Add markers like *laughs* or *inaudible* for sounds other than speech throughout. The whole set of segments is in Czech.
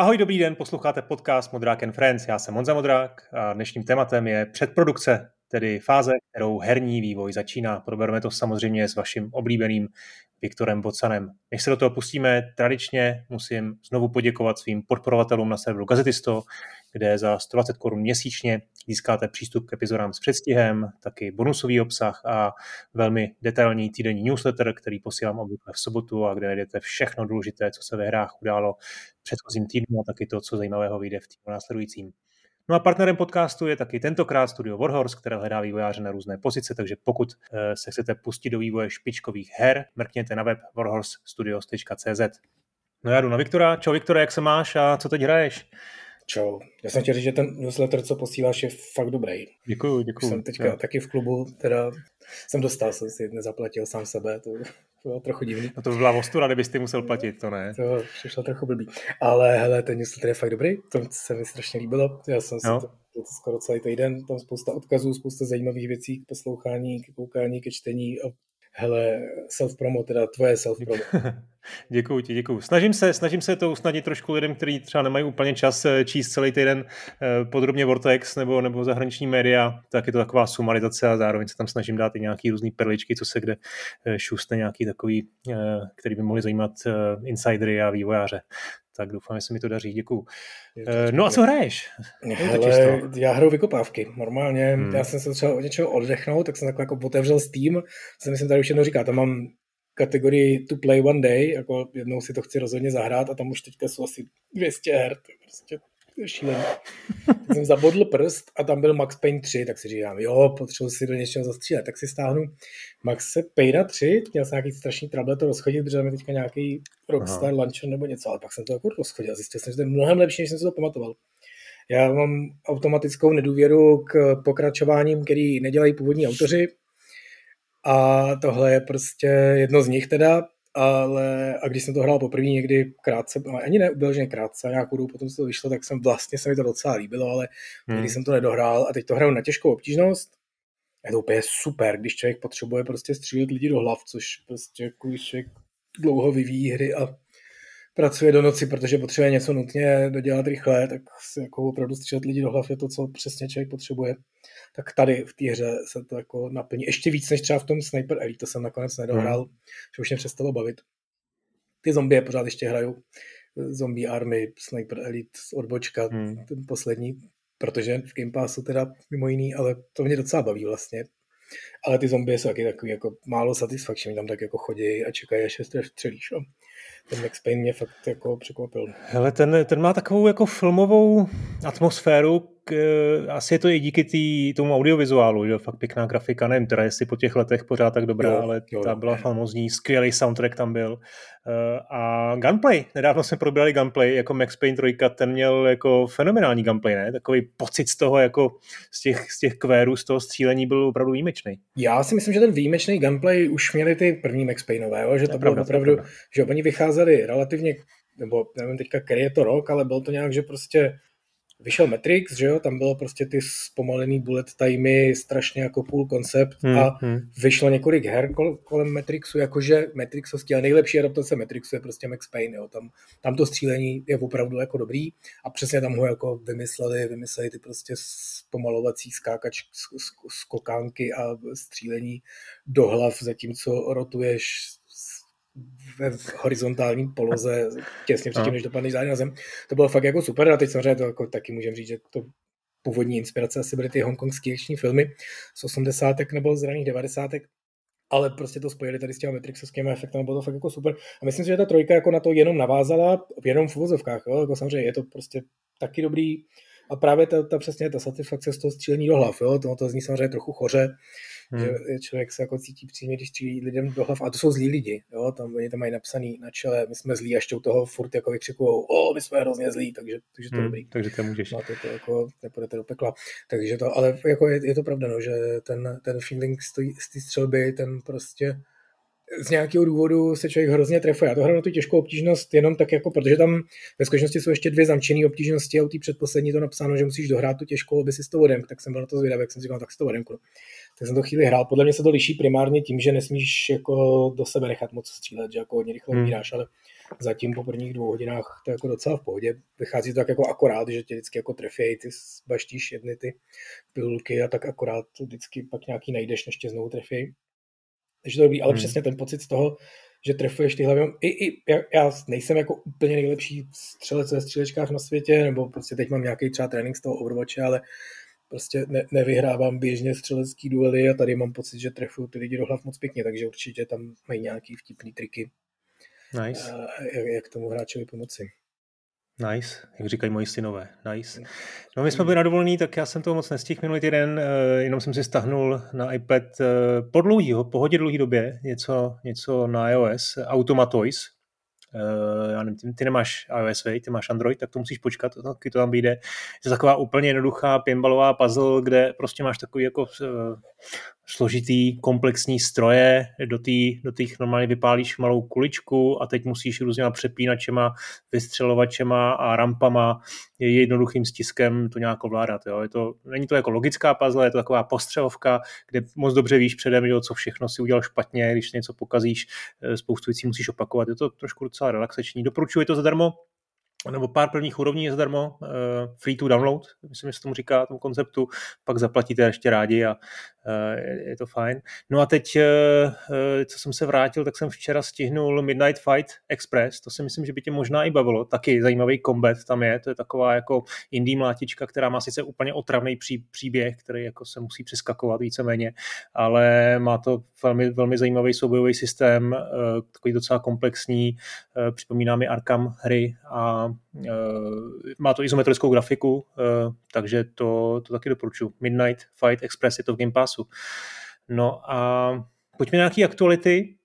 Ahoj, dobrý den, posloucháte podcast Modrák and Friends. Já jsem Monza Modrák a dnešním tématem je předprodukce, tedy fáze, kterou herní vývoj začíná. Probereme to samozřejmě s vaším oblíbeným Viktorem Bocanem. Než se do toho pustíme, tradičně musím znovu poděkovat svým podporovatelům na serveru Gazetisto, kde za 120 korun měsíčně získáte přístup k epizodám s předstihem, taky bonusový obsah a velmi detailní týdenní newsletter, který posílám obvykle v sobotu a kde najdete všechno důležité, co se ve hrách událo v předchozím týdnu a taky to, co zajímavého vyjde v týdnu následujícím. No a partnerem podcastu je taky tentokrát studio Warhorse, které hledá vývojáře na různé pozice, takže pokud eh, se chcete pustit do vývoje špičkových her, mrkněte na web warhorsestudios.cz. No já jdu na Viktora. Čau Viktore, jak se máš a co teď hraješ? Čau. Já jsem chtěl říct, že ten newsletter, co posíláš, je fakt dobrý. Děkuji, děkuji. Jsem teďka jo. taky v klubu, teda jsem dostal, jsem si nezaplatil sám sebe, to, to bylo trochu divný. No to by byla ostuda, kdybyste musel platit, to ne. To přišlo trochu blbý. Ale hele, ten newsletter je fakt dobrý, to se mi strašně líbilo. Já jsem si to, to, skoro celý týden, tam spousta odkazů, spousta zajímavých věcí k poslouchání, k koukání, ke čtení a hele, self-promo, teda tvoje self-promo. *laughs* děkuji ti, děkuji. Snažím se, snažím se to usnadnit trošku lidem, kteří třeba nemají úplně čas eh, číst celý týden eh, podrobně Vortex nebo, nebo zahraniční média, tak je to taková sumarizace a zároveň se tam snažím dát i nějaký různý perličky, co se kde eh, šuste, nějaký takový, který by mohli zajímat insidery a vývojáře tak doufám, že se mi to daří, děkuju. No a co hraješ? Hele, já hraju vykopávky, normálně. Hmm. Já jsem se třeba od něčeho oddechnout, tak jsem takhle jako otevřel Steam, jsem myslím tady už jednou říká, tam mám kategorii to play one day, jako jednou si to chci rozhodně zahrát a tam už teďka jsou asi 200 her, to je prostě šílený. jsem zabodl prst a tam byl Max Payne 3, tak si říkám, jo, potřebuji si do něčeho zastřílet, tak si stáhnu Max Payne 3, měl jsem nějaký strašný trouble to rozchodit, protože mi teďka nějaký Rockstar. Launcher nebo něco, ale pak jsem to jako rozchodil, zjistil jsem, že to je mnohem lepší, než jsem si to pamatoval. Já mám automatickou nedůvěru k pokračováním, který nedělají původní autoři, a tohle je prostě jedno z nich teda, ale a když jsem to hrál poprvé někdy krátce, ani ne úplně krátce, nějakou dobu potom se to vyšlo, tak jsem vlastně se mi to docela líbilo, ale hmm. když jsem to nedohrál a teď to hraju na těžkou obtížnost, je to úplně super, když člověk potřebuje prostě střílet lidi do hlav, což prostě když člověk dlouho vyvíjí hry a pracuje do noci, protože potřebuje něco nutně dodělat rychle, tak si jako opravdu střílet lidi do hlav je to, co přesně člověk potřebuje. Tak tady v té hře se to jako naplní ještě víc, než třeba v tom Sniper Elite, to jsem nakonec nedohrál, hmm. že už mě přestalo bavit. Ty zombie pořád ještě hraju. Zombie Army, Sniper Elite, odbočka, hmm. ten poslední, protože v Game Passu teda mimo jiný, ale to mě docela baví vlastně. Ale ty zombie jsou taky takový jako málo satisfaction, tam tak jako chodí a čekají, až se střelíš. No ten Max Payne mě fakt jako překvapil. Hele, ten, ten má takovou jako filmovou atmosféru, k, asi je to i díky tý, tomu audiovizuálu, že fakt pěkná grafika, nevím teda jestli po těch letech pořád tak dobrá, jo, ale jo, ta byla famozní, skvělý soundtrack tam byl. Uh, a gunplay, nedávno jsme probrali gunplay, jako Max Payne 3, ten měl jako fenomenální gunplay, ne? Takový pocit z toho, jako z těch, z těch kvérů, z toho střílení byl opravdu výjimečný. Já si myslím, že ten výjimečný gunplay už měli ty první Max Payneové, jo? že to, to bylo opravdu, že oni vycházeli relativně nebo nevím teďka, který je to rok, ale byl to nějak, že prostě vyšel Matrix, že jo, tam bylo prostě ty zpomalený bullet timey, strašně jako cool koncept hmm, a hmm. vyšlo několik her kolem Matrixu, jakože Matrixovský, ale nejlepší adaptace Matrixu je prostě Max Payne, jo, tam, tam to střílení je opravdu jako dobrý a přesně tam ho jako vymysleli, vymysleli ty prostě zpomalovací skákač, skokánky a střílení do hlav, zatímco rotuješ ve horizontální poloze těsně předtím, než dopadneš zády na zem. To bylo fakt jako super a teď samozřejmě to jako taky můžeme říct, že to původní inspirace asi byly ty hongkongské akční filmy z 80. nebo z raných 90. Ale prostě to spojili tady s těmi Matrixovskými efekty, bylo to fakt jako super. A myslím si, že ta trojka jako na to jenom navázala, jenom v uvozovkách, jo? jako samozřejmě je to prostě taky dobrý, a právě ta, ta přesně ta satisfakce z toho střílení do hlav, jo? To, to zní samozřejmě trochu choře, hmm. že člověk se jako cítí přímě, když střílí lidem do hlav. A to jsou zlí lidi, jo? Tam oni tam mají napsaný na čele, my jsme zlí, až u toho furt jako vykřikují, o, my jsme hrozně zlí, takže, takže to hmm. dobrý. Takže to můžeš. Máte to jako, nepůjdete do pekla. Takže to, ale jako je, je to pravda, no, že ten, ten feeling z té střelby, ten prostě z nějakého důvodu se člověk hrozně trefuje. Já to hraju na tu těžkou obtížnost jenom tak jako, protože tam ve skutečnosti jsou ještě dvě zamčené obtížnosti a u té předposlední to napsáno, že musíš dohrát tu těžkou, aby si to odemk, tak jsem byl na to zvědavý, jak jsem říkal, tak si to odemknu. Tak jsem to chvíli hrál. Podle mě se to liší primárně tím, že nesmíš jako do sebe nechat moc střílet, že jako hodně rychle hmm. umíráš, ale zatím po prvních dvou hodinách to je jako docela v pohodě. Vychází to tak jako akorát, že tě vždycky jako trefějí, ty baštíš jedny ty pilulky a tak akorát vždycky pak nějaký najdeš, než tě znovu trefějí. Takže to dobrý, ale hmm. přesně ten pocit z toho, že trefuješ ty hlavy. I, i, já, já nejsem jako úplně nejlepší střelec ve střílečkách na světě, nebo prostě teď mám nějaký třeba trénink z toho Overwatche, ale prostě ne, nevyhrávám běžně střelecký duely a tady mám pocit, že trefuju ty lidi do hlav moc pěkně, takže určitě tam mají nějaký vtipný triky, nice. jak, jak tomu hráčovi pomoci. Nice, jak říkají moji synové, nice. No my jsme byli na dovolený, tak já jsem toho moc nestihl minulý týden, uh, jenom jsem si stahnul na iPad uh, po dlouhýho, po hodně dlouhý době něco, něco na iOS, Automatoys, já nevím, ty, nemáš iOS, ty máš Android, tak to musíš počkat, taky to tam vyjde. Je to taková úplně jednoduchá pinballová puzzle, kde prostě máš takový jako uh, složitý, komplexní stroje, do těch do normálně vypálíš malou kuličku a teď musíš různýma přepínačema, vystřelovačema a rampama je jednoduchým stiskem to nějak ovládat. Jo. Je to, není to jako logická puzzle, je to taková postřelovka, kde moc dobře víš předem, jo, co všechno si udělal špatně, když něco pokazíš, eh, spoustu věcí musíš opakovat. Je to trošku docela relaxační. Doporučuji to zadarmo, nebo pár prvních úrovní je zdarma, uh, free to download, myslím, že se tomu říká, tomu konceptu, pak zaplatíte ještě rádi a uh, je, to fajn. No a teď, uh, co jsem se vrátil, tak jsem včera stihnul Midnight Fight Express, to si myslím, že by tě možná i bavilo, taky zajímavý combat tam je, to je taková jako indie mlátička, která má sice úplně otravný pří, příběh, který jako se musí přeskakovat víceméně, ale má to velmi, velmi zajímavý soubojový systém, takový docela komplexní, připomíná mi Arkham hry a Eh, má to izometrickou grafiku, eh, takže to, to taky doporučuji. Midnight Fight Express je to v Game Passu. No a pojďme na nějaké aktuality.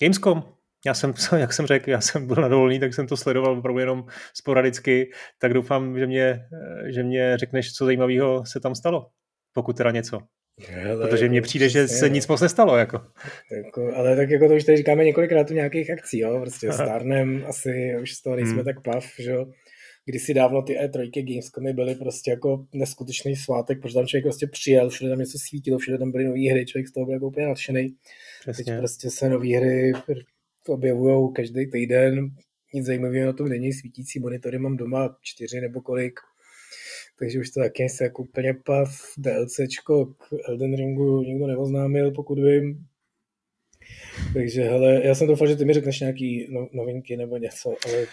Gamescom, já jsem, *laughs* jak jsem řekl, já jsem byl na dovolený, tak jsem to sledoval opravdu jenom sporadicky, tak doufám, že mě, eh, že mě řekneš, co zajímavého se tam stalo, pokud teda něco. Hele, Protože mně přijde, že se nic moc nestalo. Jako. Jako, ale tak jako to už tady říkáme několikrát u nějakých akcí, jo? prostě stárnem asi, už z toho nejsme hmm. tak pav, že jo. Kdysi dávno ty E3 Gamescomy byly prostě jako neskutečný svátek, protože tam člověk prostě přijel, všude tam něco svítilo, všude tam byly nové hry, člověk z toho byl jako úplně nadšený. Přesně. Teď prostě se nové hry objevují každý týden, nic zajímavého na tom není, svítící monitory mám doma čtyři nebo kolik, takže už to taky se jako úplně pav DLCčko k Elden Ringu nikdo neoznámil, pokud vím. Takže hele, já jsem doufal, že ty mi řekneš nějaký no, novinky nebo něco, ale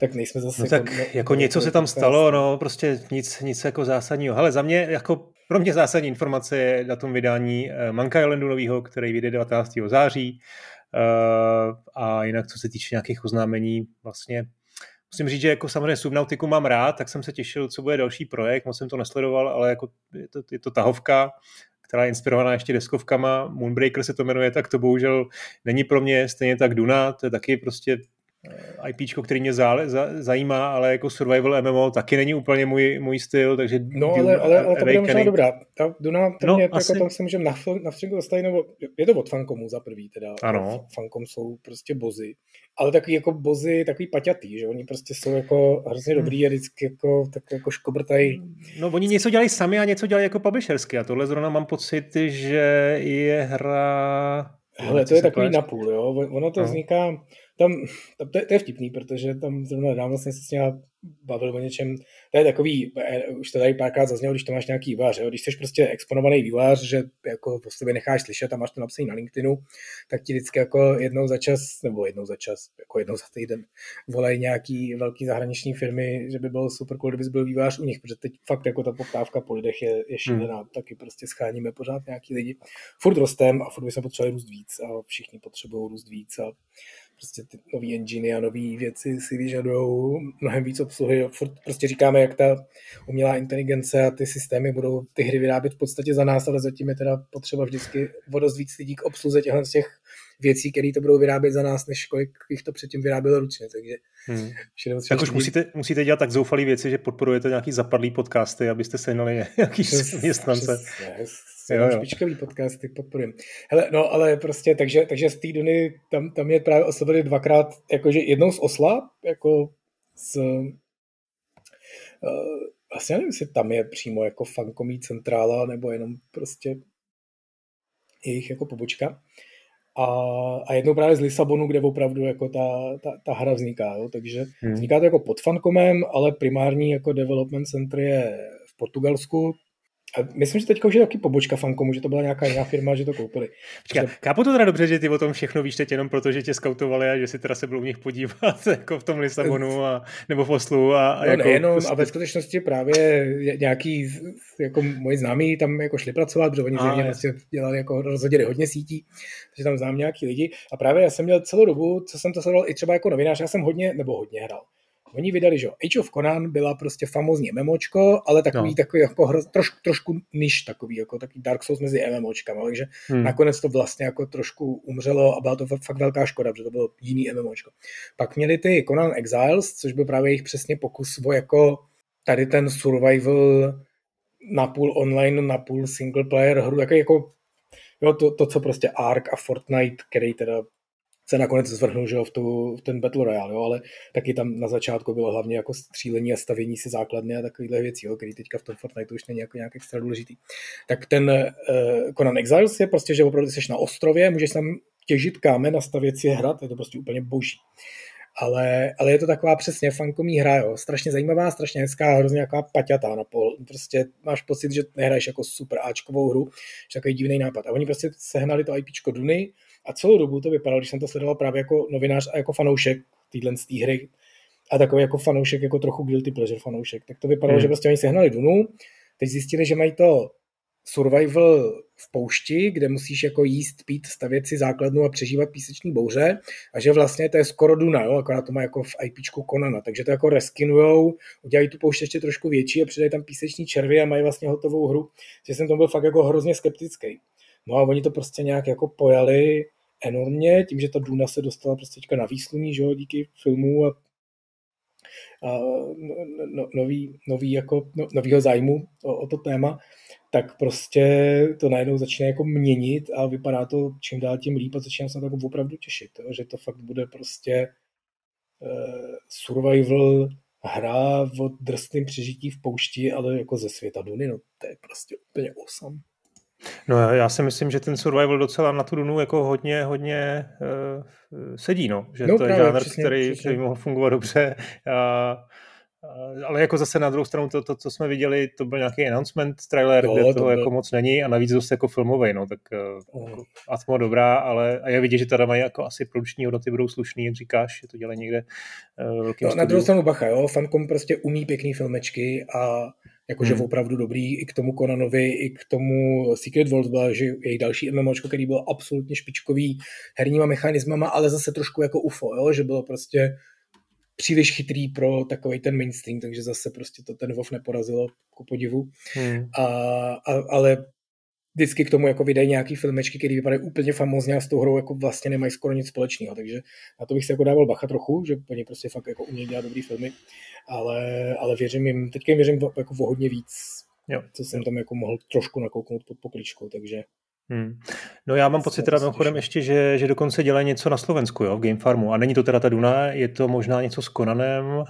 tak nejsme zase... No tak jako, jako něco se tam stalo, no prostě nic, nic jako zásadního. Hele, za mě jako pro mě zásadní informace je na tom vydání uh, Monkey Islandu novýho, který vyjde 19. září. Uh, a jinak, co se týče nějakých oznámení, vlastně musím říct, že jako samozřejmě Subnautiku mám rád, tak jsem se těšil, co bude další projekt, moc jsem to nesledoval, ale jako je to, je to tahovka, která je inspirovaná ještě deskovkama, Moonbreaker se to jmenuje, tak to bohužel není pro mě, stejně tak Duna, to je taky prostě Eh, IPčko, který mě zá, za, zajímá, ale jako survival MMO taky není úplně můj, můj styl, takže... No, ale, ale, ale to bude možná dobrá. Ta Duna, to no, mě, asi... jako tam si můžeme na, na zastavit, nebo je to od Fancomu za prvý teda. Ano. Fancom jsou prostě bozy. Ale takový jako bozy, takový paťatý, že oni prostě jsou jako hrozně hmm. dobrý a vždycky jako, tak jako škobrtají. No oni něco dělají sami a něco dělají jako publishersky a tohle zrovna mám pocit, že je hra... Hele, to je takový napůl, jo. Ono to no. vzniká, tam, tam to, je, to je vtipný, protože tam zrovna nedávno jsem se s ním bavil o něčem, to je takový, eh, už to tady párkrát zaznělo, když to máš nějaký vývář, jo? když jsi prostě exponovaný vývář, že jako po sobě necháš slyšet a máš to napsané na LinkedInu, tak ti vždycky jako jednou za čas, nebo jednou za čas, jako jednou za týden volají nějaký velký zahraniční firmy, že by bylo super cool, kdybys byl vývář u nich, protože teď fakt jako ta poptávka po lidech je, je šílená, hmm. taky prostě scháníme pořád nějaký lidi. Furt rostem a furt by se potřebovali růst víc a všichni potřebují růst víc a prostě ty nové enginy a nové věci si vyžadují mnohem víc obsluhy. Furt prostě říkáme, jak ta umělá inteligence a ty systémy budou ty hry vyrábět v podstatě za nás, ale zatím je teda potřeba vždycky o dost víc lidí k obsluze těchto těch věcí, které to budou vyrábět za nás, než kolik jich to předtím vyrábělo ručně, takže hmm. Tak už musíte, musíte dělat tak zoufalý věci, že podporujete nějaký zapadlý podcasty, abyste sehnali nějaký zaměstnance. Jo, jo. špičkový podcasty podporujem. Hele, no ale prostě, takže, takže z té Duny tam, tam je právě oslovili dvakrát, jakože jednou z Osla, jako z, uh, asi nevím, jestli tam je přímo jako fankomí centrála, nebo jenom prostě jejich jako pobočka. A, a jednou právě z Lisabonu, kde opravdu jako ta, ta, ta hra vzniká. Jo? Takže hmm. vzniká to jako pod fankomem, ale primární jako development center je v Portugalsku, a myslím, že teďka už je taky pobočka Fankomu, že to byla nějaká jiná firma, že to koupili. Počkej, chápu to teda dobře, že ty o tom všechno víš teď jenom proto, že tě skautovali a že si teda se byl u nich podívat *laughs* jako v tom Lisabonu a, nebo v Oslu. A, a no jako, nejenom, prostě... a ve skutečnosti právě nějaký jako moji známí tam jako šli pracovat, protože oni zřejmě vlastně dělali jako rozhodili hodně sítí, takže tam znám nějaký lidi. A právě já jsem měl celou dobu, co jsem to sledoval i třeba jako novinář, já jsem hodně, nebo hodně hrál Oni vydali, že Age of Conan byla prostě famózní MMOčko, ale takový, no. takový jako hro, troš, trošku niž takový, jako takový Dark Souls mezi MMOčkami, takže hmm. nakonec to vlastně jako trošku umřelo a byla to fakt velká škoda, protože to bylo jiný MMOčko. Pak měli ty Conan Exiles, což byl právě jejich přesně pokus o jako tady ten survival na půl online, na půl single player hru, jako, jako jo, to, to, co prostě Ark a Fortnite, který teda se nakonec zvrhnul že jo, v, tu, v ten Battle Royale, jo, ale taky tam na začátku bylo hlavně jako střílení a stavění si základny a takovéhle věci, jo, který teďka v tom Fortnite už není jako nějak extra důležitý. Tak ten uh, Conan Exiles je prostě, že opravdu jsi na ostrově, můžeš tam těžit kámen a stavět si hrad, je to prostě úplně boží. Ale, ale je to taková přesně fankomí hra, jo. strašně zajímavá, strašně hezká, hrozně taková paťatá na pol. Prostě máš pocit, že nehraješ jako super Ačkovou hru, že takový divný nápad. A oni prostě sehnali to IPčko Duny, a celou dobu to vypadalo, když jsem to sledoval právě jako novinář a jako fanoušek téhle z té hry, a takový jako fanoušek, jako trochu guilty pleasure fanoušek, tak to vypadalo, hmm. že prostě oni sehnali Dunu, teď zjistili, že mají to survival v poušti, kde musíš jako jíst, pít, stavět si základnu a přežívat píseční bouře a že vlastně to je skoro Duna, jo, akorát to má jako v IPčku Konana, takže to jako reskinujou, udělají tu poušť ještě trošku větší a přidají tam píseční červy a mají vlastně hotovou hru, že jsem to byl fakt jako hrozně skeptický. No a oni to prostě nějak jako pojali enormně, tím, že ta Duna se dostala prostě na výsluní, že jo, díky filmu a, a no, no, nový, nový jako, no, novýho zájmu o, o to téma, tak prostě to najednou začne jako měnit a vypadá to čím dál tím líp a začínám se na to opravdu těšit, jo, že to fakt bude prostě uh, survival hra o drsném přežití v poušti, ale jako ze světa Duny, no to je prostě úplně awesome. No já si myslím, že ten survival docela na tu Dunu jako hodně, hodně uh, sedí, no. Že no, to je žánr, který, který mohl fungovat dobře. A, ale jako zase na druhou stranu to, to, co jsme viděli, to byl nějaký announcement trailer, jo, kde to toho byl... jako moc není a navíc dost jako filmový, no, tak uh, atmo dobrá, ale a je vidět, že teda mají jako asi produční hodnoty budou slušný, jak říkáš, že to dělají někde uh, velkým no, Na druhou stranu bacha, jo, Fancom prostě umí pěkný filmečky a jakože hmm. opravdu dobrý i k tomu Conanovi, i k tomu Secret World byla, že její další MMOčko, který byl absolutně špičkový herníma mechanismama, ale zase trošku jako UFO, jo? že bylo prostě příliš chytrý pro takový ten mainstream, takže zase prostě to ten WoW neporazilo ku podivu. Hmm. A, a, ale vždycky k tomu jako vydají nějaký filmečky, které vypadají úplně famózně a s tou hrou jako vlastně nemají skoro nic společného, takže na to bych se jako dával bacha trochu, že oni prostě fakt jako umějí dělat dobrý filmy, ale, ale věřím jim, teďka jim věřím jako o hodně víc, jo. co jsem tam jako mohl trošku nakouknout pod pokličkou, takže Hmm. No já mám pocit teda mimochodem ještě, že, že dokonce dělají něco na Slovensku, jo, v Game Farmu. A není to teda ta Duna, je to možná něco s Konanem. E,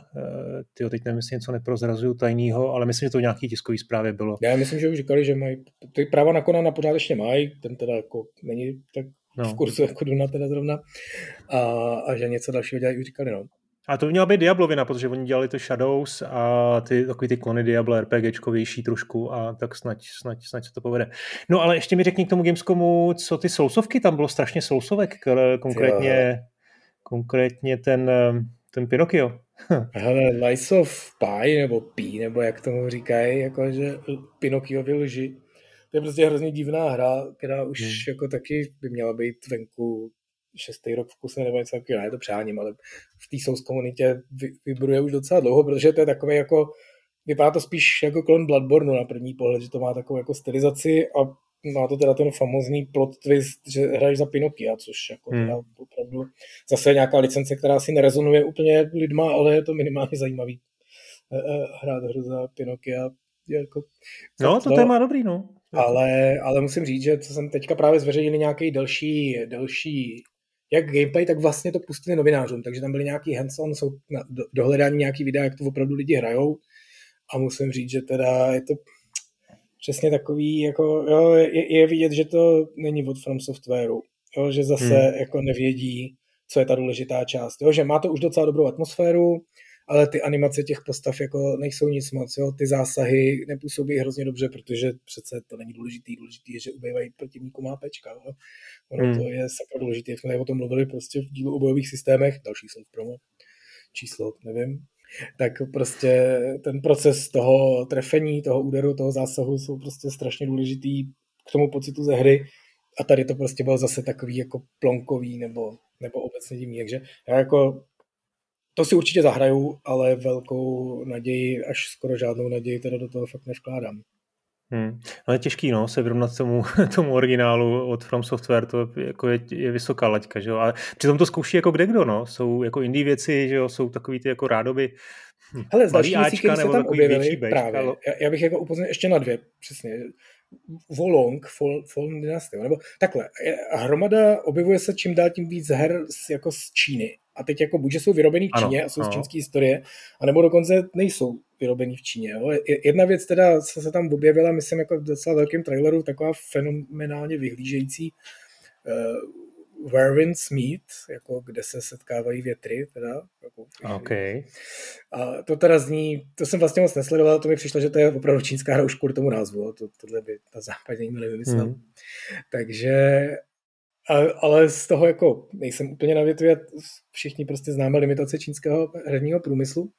tyjo, teď nevím, jestli něco neprozrazuju tajného, ale myslím, že to v nějaký tiskový zprávě bylo. Já myslím, že už říkali, že mají, ty práva na Konana pořád ještě mají, ten teda jako není tak no. v kurzu jako Duna teda zrovna. A, a že něco dalšího dělají, už říkali, no. A to měla být Diablovina, protože oni dělali ty Shadows a ty takový ty klony Diablo RPGčkovější trošku a tak snad, snad, snad se to povede. No ale ještě mi řekni k tomu Gamescomu, co ty sousovky, tam bylo strašně sousovek, konkrétně, konkrétně ten, ten Pinocchio. *laughs* Hele, Lies of Pi, nebo Pi, nebo jak tomu říkají, jakože Pinocchio lži. To je prostě hrozně divná hra, která už hmm. jako taky by měla být venku šestý rok v kuse nebo něco takového, ne, to přáním, ale v té Souls komunitě vybruje už docela dlouho, protože to je takové jako, vypadá to spíš jako klon Bloodborne na první pohled, že to má takovou jako stylizaci a má to teda ten famozní plot twist, že hraješ za Pinokia, což jako hmm. teda opravdu zase nějaká licence, která si nerezonuje úplně lidma, ale je to minimálně zajímavý eh, eh, hrát hru za Pinokia. Jako, no, to no, téma dobrý, no. Ale, ale musím říct, že co jsem teďka právě zveřejnil nějaký další, další jak gameplay, tak vlastně to pustili novinářům, takže tam byly nějaký hands-on, jsou na dohledání nějaký videa, jak to opravdu lidi hrajou a musím říct, že teda je to přesně takový, jako jo, je, je vidět, že to není od From Softwareu, jo, že zase hmm. jako nevědí, co je ta důležitá část, jo, že má to už docela dobrou atmosféru, ale ty animace těch postav jako nejsou nic moc, jo? ty zásahy nepůsobí hrozně dobře, protože přece to není důležitý, důležitý je, že ubývají protivníků má pečka. Jo? Ono hmm. to je sakra důležité, jak jsme o tom mluvili prostě v dílu o bojových systémech, další jsou v promo, číslo, nevím, tak prostě ten proces toho trefení, toho úderu, toho zásahu jsou prostě strašně důležitý k tomu pocitu ze hry a tady to prostě bylo zase takový jako plonkový nebo, nebo obecně divný, takže já jako to si určitě zahraju, ale velkou naději, až skoro žádnou naději teda do toho fakt nevkládám. Hmm. Je těžký, no, se vyrovnat tomu, *laughs* tomu originálu od From Software, to jako je, je vysoká laťka, že jo, ale přitom to zkouší jako kde kdo, no, jsou jako indie věci, že jo, jsou takový ty jako rádoby Hele, z další věcí, které se tam objevily, právě, já, já, bych jako upozornil ještě na dvě, přesně, Volong, Fall, Fallen Dynasty, nebo takhle, hromada objevuje se čím dál tím víc her z, jako z Číny, a teď jako buď, že jsou vyrobený v Číně ano, a jsou ano. z čínské historie, anebo dokonce nejsou vyrobený v Číně. Jo. Jedna věc teda, co se tam objevila, myslím, jako v docela velkém traileru, taková fenomenálně vyhlížející uh, Where Winds Meet, jako kde se setkávají větry, teda. Jako, okay. A to teda zní, to jsem vlastně moc nesledoval, to mi přišlo, že to je opravdu čínská hra už kvůli tomu názvu, to, tohle by ta západě nikdo nevymyslel. Hmm. Takže ale z toho jako nejsem úplně na větvě, všichni prostě známe limitace čínského herního průmyslu,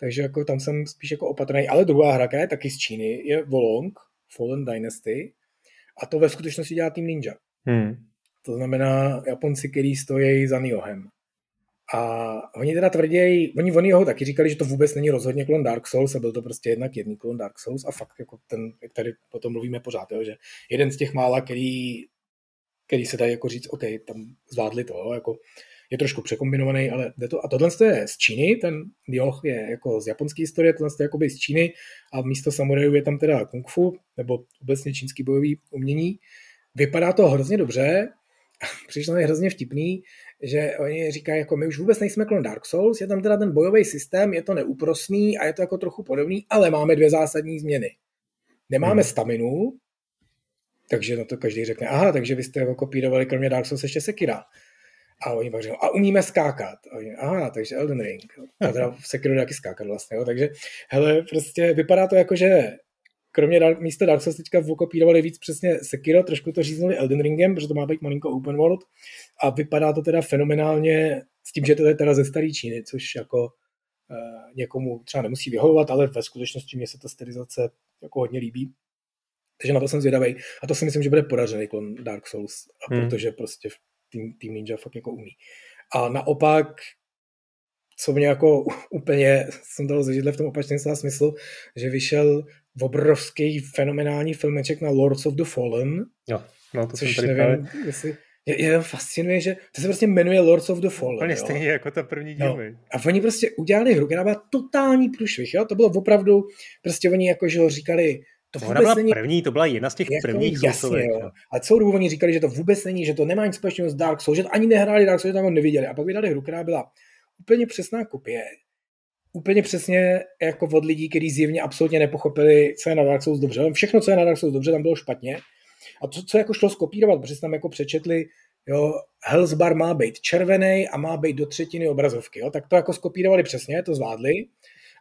takže jako tam jsem spíš jako opatrný. Ale druhá hra, která je taky z Číny, je Wolong, Fallen Dynasty, a to ve skutečnosti dělá tým Ninja. Hmm. To znamená Japonci, který stojí za Niohem. A oni teda tvrději, oni, oni ho taky říkali, že to vůbec není rozhodně klon Dark Souls a byl to prostě jednak jedný klon Dark Souls a fakt jako ten, jak tady potom mluvíme pořád, jo, že jeden z těch mála, který který se dají jako říct, OK, tam zvládli to, jako je trošku překombinovaný, ale jde to. A tohle je z Číny, ten Dioch je jako z japonské historie, tohle je jakoby z Číny a místo samurajů je tam teda kung fu, nebo obecně čínský bojový umění. Vypadá to hrozně dobře, *laughs* přišlo mi hrozně vtipný, že oni říkají, jako my už vůbec nejsme klon Dark Souls, je tam teda ten bojový systém, je to neúprosný a je to jako trochu podobný, ale máme dvě zásadní změny. Nemáme hmm. staminu, takže na to každý řekne, aha, takže vy jste kopírovali kromě Dark Souls ještě Sekira. A oni pak řeknou, a umíme skákat. A oni, aha, takže Elden Ring. A teda v Sekiru taky skákat vlastně. Jo. Takže, hele, prostě vypadá to jako, že kromě Dark, místo Dark Souls teďka vokopírovali víc přesně Sekiro, trošku to říznuli Elden Ringem, protože to má být malinko open world a vypadá to teda fenomenálně s tím, že to je teda ze staré Číny, což jako uh, někomu třeba nemusí vyhovovat, ale ve skutečnosti mě se ta stylizace jako hodně líbí. Takže na to jsem zvědavý. A to si myslím, že bude podařený klon Dark Souls, a hmm. protože prostě Team, Team Ninja fakt jako umí. A naopak, co mě jako *laughs* úplně jsem dal ze v tom opačném slova smyslu, že vyšel obrovský fenomenální filmeček na Lords of the Fallen. Jo, no to což jsem tady nevím, právě... jestli, je, je fascinuje, že to se prostě jmenuje Lords of the Fallen. Úplně stejně jako ta první díl. No. A oni prostě udělali hru, která byla totální průšvih. Jo? To bylo opravdu, prostě oni jako, že říkali, to vůbec byla není... první, to byla jedna z těch jako prvních jasně, jo. A celou dobu oni říkali, že to vůbec není, že to nemá nic společného s Dark Souls, že to ani nehráli Dark Souls, že tam ho neviděli. A pak vydali hru, která byla úplně přesná kopie. Úplně přesně jako od lidí, kteří zjevně absolutně nepochopili, co je na Dark Souls dobře. Všechno, co je na Dark Souls dobře, tam bylo špatně. A to, co jako šlo skopírovat, protože tam jako přečetli, jo, Hell's Bar má být červený a má být do třetiny obrazovky, jo, tak to jako skopírovali přesně, to zvládli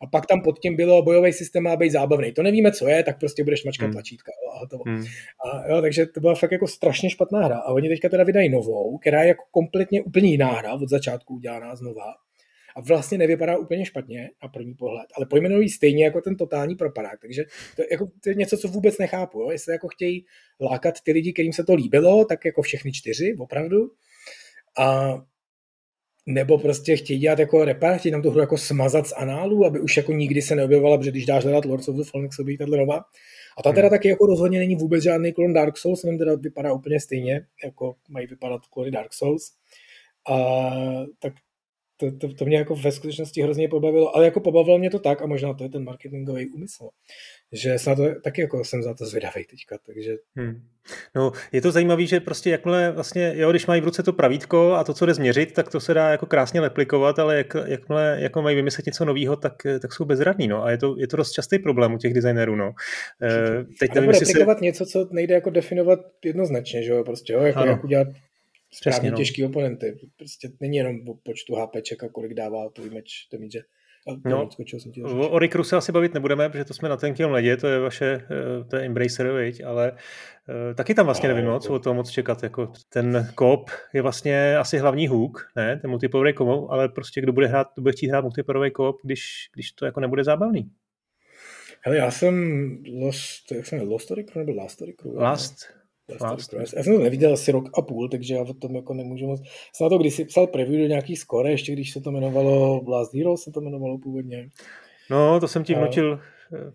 a pak tam pod tím bylo bojový systém má být zábavný. To nevíme, co je, tak prostě budeš mačkat hmm. tlačítka a hotovo. Hmm. A, jo, takže to byla fakt jako strašně špatná hra. A oni teďka teda vydají novou, která je jako kompletně úplně jiná hra, od začátku udělaná znova. A vlastně nevypadá úplně špatně na první pohled, ale pojmenují stejně jako ten totální propadák. Takže to, jako, to je něco, co vůbec nechápu. Jo? Jestli jako chtějí lákat ty lidi, kterým se to líbilo, tak jako všechny čtyři, opravdu. A nebo prostě chtějí dělat jako repar, chtějí nám tu hru jako smazat z análu, aby už jako nikdy se neobjevovala, protože když dáš hledat Lords of the Fallen, se objeví tato nová. A ta teda hmm. taky jako rozhodně není vůbec žádný klon Dark Souls, jenom teda vypadá úplně stejně, jako mají vypadat klony Dark Souls. A tak to, to, to mě jako ve skutečnosti hrozně pobavilo, ale jako pobavilo mě to tak, a možná to je ten marketingový úmysl, že se na to taky jako jsem za to zvědavý teďka, takže... Hmm. No, je to zajímavé, že prostě jakmile vlastně, jo, když mají v ruce to pravítko a to, co jde změřit, tak to se dá jako krásně replikovat, ale jak, jakmile jako mají vymyslet něco nového, tak, tak jsou bezradní, no, a je to, je to dost častý problém u těch designérů, no. E, teď nevím, replikovat se... něco, co nejde jako definovat jednoznačně, že jo, prostě, jo, jako, jak udělat správně no. těžký oponenty. Prostě není jenom o počtu HPček a kolik dává tvůj meč, to mít, No, jsem ti o Orikru se asi bavit nebudeme, protože to jsme na tenkém ledě, to je vaše, eh, to je Embracer, viď? ale uh, taky tam vlastně nevím moc o tom moc čekat. Jako ten kop je vlastně asi hlavní hook, ne, ten multiplayerový kop, ale prostě kdo bude hrát, kdo bude chtít hrát multiplayerový kop, když, když to jako nebude zábavný. Hele, já jsem Lost, jak jsem Lost Oricru nebo Last? Last, Last. Já jsem to neviděl asi rok a půl, takže já o tom jako nemůžu moc. Jsem na to když si psal preview do nějaký skore, ještě když se to jmenovalo Last Hero, se to jmenovalo původně. No, to jsem ti vnučil.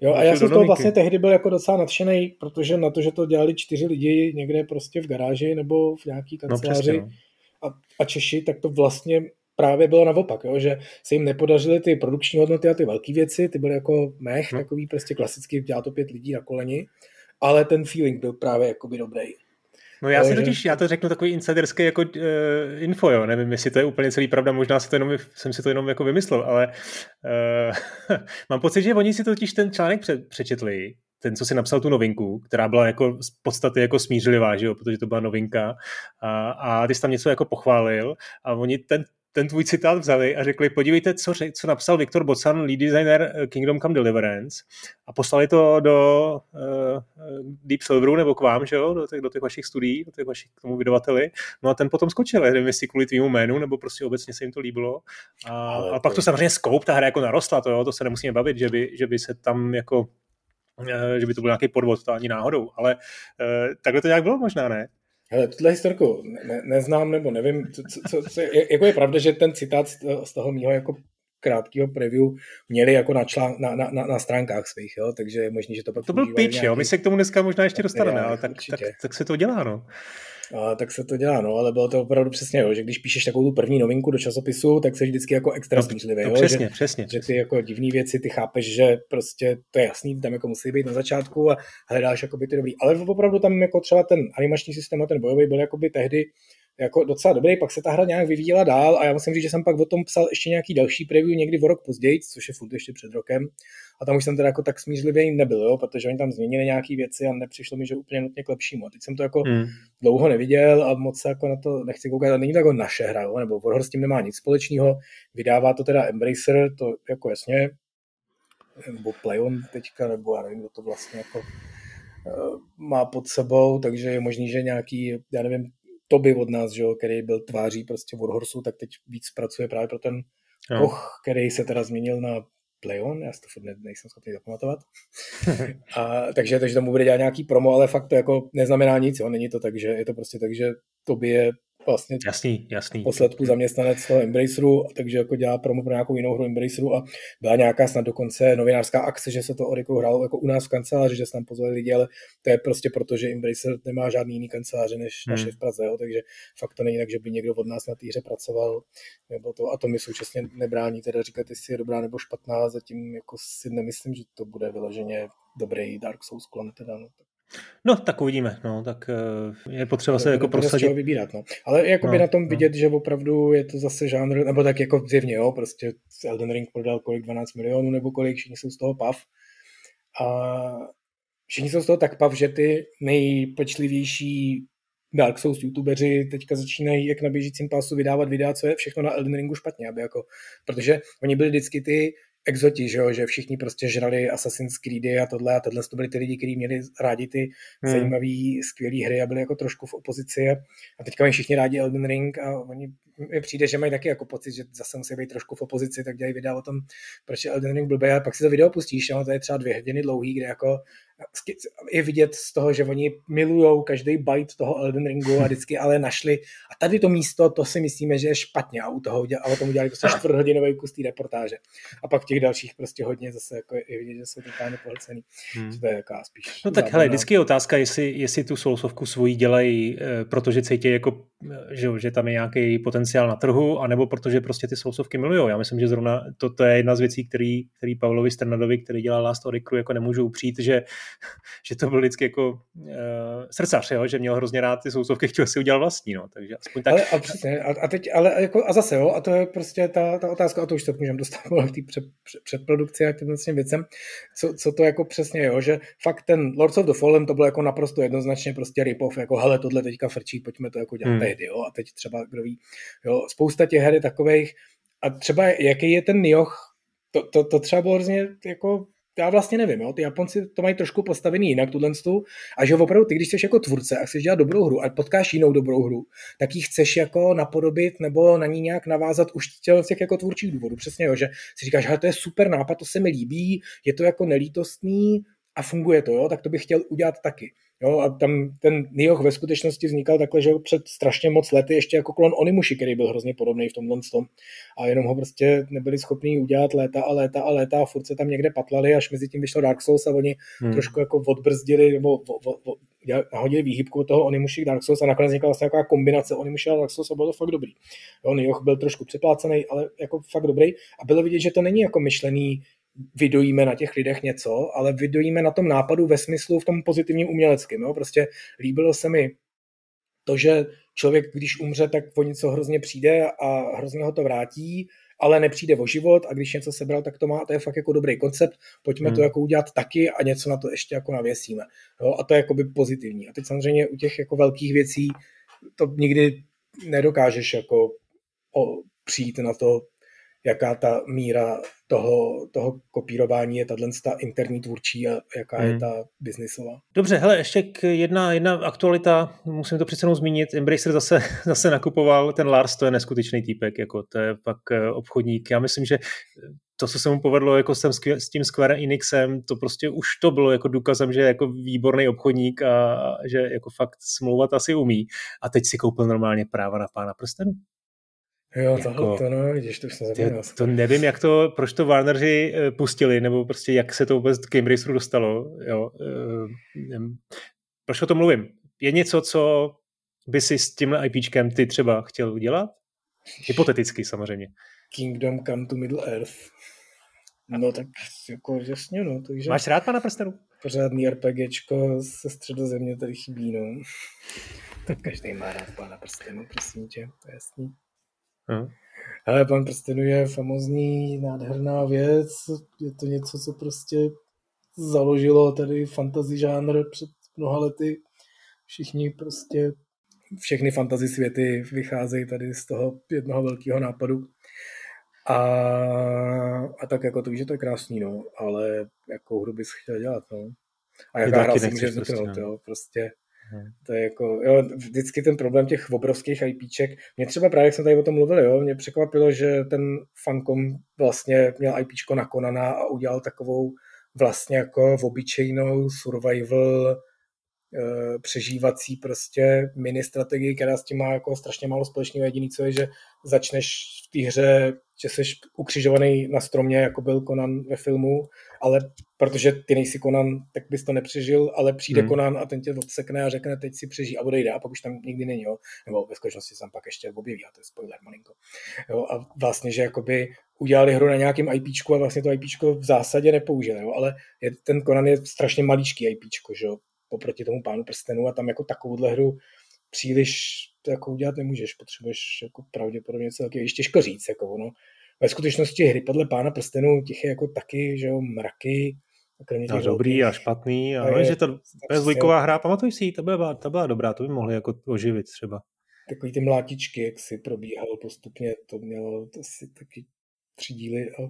Jo, a já jsem z toho vlastně tehdy byl jako docela nadšený, protože na to, že to dělali čtyři lidi někde prostě v garáži nebo v nějaký no, kanceláři no, přesně, no. a, a Češi, tak to vlastně právě bylo naopak, jo, že se jim nepodařily ty produkční hodnoty a ty velké věci, ty byly jako mech, no. takový prostě klasicky, dělá to pět lidí na koleni ale ten feeling byl právě jakoby dobrý. No já si totiž, já to řeknu takový insiderský jako uh, info, jo. nevím, jestli to je úplně celý pravda, možná si to jenom, jsem si to jenom jako vymyslel, ale uh, *laughs* mám pocit, že oni si totiž ten článek pře- přečetli, ten, co si napsal tu novinku, která byla jako z podstaty jako smířlivá, že jo, protože to byla novinka a, a ty jsi tam něco jako pochválil a oni ten ten tvůj citát vzali a řekli, podívejte, co, co napsal Viktor Bocan, lead designer eh, Kingdom Come Deliverance a poslali to do uh, Deep Silveru nebo k vám, že jo, do těch, do těch vašich studií, do těch vašich k tomu vydavateli. No a ten potom skočil, nevím, jestli kvůli tvýmu jménu, nebo prostě obecně se jim to líbilo. A, a pak to samozřejmě skoup, ta hra jako narostla, to, jo, to se nemusíme bavit, že by, že by se tam jako že by to byl nějaký podvod, to ani náhodou, ale uh, takhle to nějak bylo možná, ne? Hele, tuhle historku ne, neznám nebo nevím, co, co, co, jako je pravda, že ten citát z toho mýho jako krátkého preview měli jako na, člán, na, na, na, na stránkách svých, jo? takže je možný, že to pak To byl pitch, nějaký... jo, my se k tomu dneska možná ještě dostaneme, ale tak, tak, tak, se to dělá, no. A, tak se to dělá, no, ale bylo to opravdu přesně, jo, že když píšeš takovou tu první novinku do časopisu, tak jsi vždycky jako extra no, smýšlivý. No, přesně, že, přesně. Že ty jako divné věci, ty chápeš, že prostě to je jasný, tam jako musí být na začátku a hledáš jako by ty dobrý. Ale opravdu tam jako třeba ten animační systém a ten bojový byl jako by tehdy jako docela dobrý, pak se ta hra nějak vyvíjela dál a já musím říct, že jsem pak o tom psal ještě nějaký další preview někdy o rok později, což je furt ještě před rokem. A tam už jsem teda jako tak smířlivý nebyl, jo, protože oni tam změnili nějaké věci a nepřišlo mi, že úplně nutně k lepšímu. A teď jsem to jako hmm. dlouho neviděl a moc se jako na to nechci koukat. A není to jako naše hra, jo, nebo Warhorse s tím nemá nic společného. Vydává to teda Embracer, to jako jasně, nebo PlayOn teďka, nebo já nevím, kdo to vlastně jako eh, má pod sebou, takže je možný, že nějaký, já nevím, to by od nás, že, který byl tváří prostě Warhorsu, tak teď víc pracuje právě pro ten no. Koch, který se teda změnil na PlayOn, já si to furt nejsem schopný zapamatovat. *laughs* a, takže, takže tomu bude dělat nějaký promo, ale fakt to jako neznamená nic, jo? není to tak, že je to prostě tak, že to by je vlastně jasný, jasný. posledku zaměstnanec toho Embraceru, takže jako dělá promo pro nějakou jinou hru Embraceru a byla nějaká snad dokonce novinářská akce, že se to Oriclu hrálo jako u nás v kanceláři, že se tam pozvali lidi, ale to je prostě proto, že Embracer nemá žádný jiný kanceláře než hmm. naše v Praze, jo, takže fakt to není tak, že by někdo od nás na té hře pracoval, nebo to, a to mi současně nebrání teda říkat, jestli je dobrá nebo špatná, zatím jako si nemyslím, že to bude vyloženě dobrý Dark Souls klon teda, no. No, tak uvidíme, no, tak eh, je potřeba se jako prosadit. vybírat, no. Ale jako no, by na tom no. vidět, že opravdu je to zase žánr, nebo tak jako zjevně, jo, prostě Elden Ring prodal kolik, 12 milionů nebo kolik, všichni jsou z toho pav. A všichni jsou z toho tak pav, že ty nejpečlivější Dark Souls youtubeři teďka začínají jak na běžícím pásu vydávat videa, co je všechno na Elden Ringu špatně, aby jako, protože oni byli vždycky ty exoti, že, jo? že všichni prostě žrali Assassin's Creedy a tohle a tohle to byli ty lidi, kteří měli rádi ty hmm. zajímavé, skvělé hry a byli jako trošku v opozici a teďka mají všichni rádi Elden Ring a oni mi přijde, že mají taky jako pocit, že zase musí být trošku v opozici, tak dělají videa o tom, proč je Elden Ring blbý, a pak si to video pustíš, no, to je třeba dvě hodiny dlouhý, kde jako je vidět z toho, že oni milují každý byte toho Elden Ringu a vždycky ale našli. A tady to místo, to si myslíme, že je špatně a, u toho, a o tom udělali prostě čtvrthodinový kus té reportáže. A pak těch dalších prostě hodně zase jako je vidět, že jsou totálně pohlcený. Hmm. to je jako spíš no tak hele, vždycky je otázka, jestli, jestli tu sousovku svoji dělají, eh, protože cítí jako, že, že tam je nějaký potenciál na trhu, anebo protože prostě ty sousovky milují. Já myslím, že zrovna to, to je jedna z věcí, který, který Pavlovi Strnadovi, který dělá Last Oricru, jako nemůžu upřít, že *laughs* že to byl vždycky jako uh, srdcař, jo? že měl hrozně rád ty sousovky, chtěl si udělat vlastní, no, takže aspoň tak. Ale, a, přesně, a, a, teď, ale jako, a zase, jo, a to je prostě ta, ta otázka, a to už se můžeme dostat v té před, před, předprodukci a tím vlastně věcem, co, co, to jako přesně jo, že fakt ten Lords of the Fallen to bylo jako naprosto jednoznačně prostě rip-off, jako hele, tohle teďka frčí, pojďme to jako dělat hmm. Tehdy, jo, a teď třeba, kdo ví, jo, spousta těch her je takových, a třeba jaký je ten Nioh, to, to, to třeba bylo hrozně jako já vlastně nevím, jo? ty Japonci to mají trošku postavený jinak, tuhle a že opravdu ty, když jsi jako tvůrce a chceš dělat dobrou hru a potkáš jinou dobrou hru, tak ji chceš jako napodobit nebo na ní nějak navázat už z těch jako tvůrčích důvodů. Přesně, jo? že si říkáš, že to je super nápad, to se mi líbí, je to jako nelítostný a funguje to, jo? tak to bych chtěl udělat taky. Jo, a tam ten Nioh ve skutečnosti vznikal takhle, že před strašně moc lety ještě jako klon Onimushi, který byl hrozně podobný v tomhle tom. A jenom ho prostě nebyli schopni udělat léta a léta a léta a furt se tam někde patlali, až mezi tím vyšlo Dark Souls a oni hmm. trošku jako odbrzdili nebo nahodili výhybku od toho Onimushi k Dark Souls a nakonec vznikla vlastně taková kombinace Onimushi a Dark Souls a bylo to fakt dobrý. Jo, Nioh byl trošku přeplácený, ale jako fakt dobrý a bylo vidět, že to není jako myšlený vydojíme na těch lidech něco, ale vydojíme na tom nápadu ve smyslu v tom pozitivním uměleckém. Jo? Prostě líbilo se mi to, že člověk, když umře, tak o něco hrozně přijde a hrozně ho to vrátí, ale nepřijde o život a když něco sebral, tak to má, to je fakt jako dobrý koncept, pojďme hmm. to jako udělat taky a něco na to ještě jako navěsíme. Jo? A to je jako by pozitivní. A teď samozřejmě u těch jako velkých věcí to nikdy nedokážeš jako o, přijít na to, jaká ta míra toho, toho kopírování je tato interní tvůrčí a jaká hmm. je ta biznisová. Dobře, hele, ještě k jedna, jedna aktualita, musím to přece zmínit, Embracer zase, *laughs* zase nakupoval, ten Lars, to je neskutečný týpek, jako to je pak eh, obchodník, já myslím, že to, co se mu povedlo jako s, s tím Square Enixem, to prostě už to bylo jako důkazem, že je jako výborný obchodník a že jako fakt smlouvat asi umí. A teď si koupil normálně práva na pána prstenu. Jo, jako, tohle, to no, vidíš, to už jsem zapomněl. To nevím, jak to, proč to Warneri eh, pustili, nebo prostě jak se to vůbec k Raceru dostalo. Jo. Eh, proč o tom mluvím? Je něco, co by si s tímhle IPčkem ty třeba chtěl udělat? Hypoteticky samozřejmě. Kingdom Come to Middle Earth. No tak jako jasně, no. Takže Máš rád pana prstenu? Pořádný RPGčko se středozemě tady chybí, no. *laughs* tak každý má rád pana prstenu, prosím tě, to je jasný. Hmm. Ale pan prstenů je famozní, nádherná věc, je to něco, co prostě založilo tady fantasy žánr před mnoha lety. Všichni prostě, všechny fantasy světy vycházejí tady z toho jednoho velkého nápadu. A, a tak jako to víš, že to je krásný, no, ale jakou hru bys chtěl dělat, no. A jaká hra si může vzniknout, prostě, jo, prostě. To je jako, jo, vždycky ten problém těch obrovských IPček. Mě třeba právě, jak jsem tady o tom mluvil, jo, mě překvapilo, že ten Funcom vlastně měl IPčko na Konana a udělal takovou vlastně jako obyčejnou survival přežívací prostě mini strategii, která s tím má jako strašně málo společného. Jediný, co je, že začneš v té hře, že jsi ukřižovaný na stromě, jako byl Conan ve filmu, ale protože ty nejsi Conan, tak bys to nepřežil, ale přijde hmm. Conan a ten tě odsekne a řekne, teď si přežij a odejde a pak už tam nikdy není, jo. Nebo ve skutečnosti tam pak ještě objeví, a to je spoiler malinko. Jo, a vlastně, že jakoby udělali hru na nějakém IPčku a vlastně to IPčko v zásadě nepoužili, jo, ale je, ten Conan je strašně maličký IPčko, že jo, oproti tomu pánu prstenu a tam jako takovouhle hru příliš to jako udělat nemůžeš, potřebuješ jako pravděpodobně něco taky, ještě těžko říct, jako ono. Ve skutečnosti hry podle pána prstenu těch je jako taky, že jo, mraky, kromě no, dobrý a špatný. A, a je, že to je zliková hra, pamatuj si, to byla, to byla dobrá, to by mohli jako oživit třeba. Takový ty mlátičky, jak si probíhal postupně, to mělo to si taky tři díly a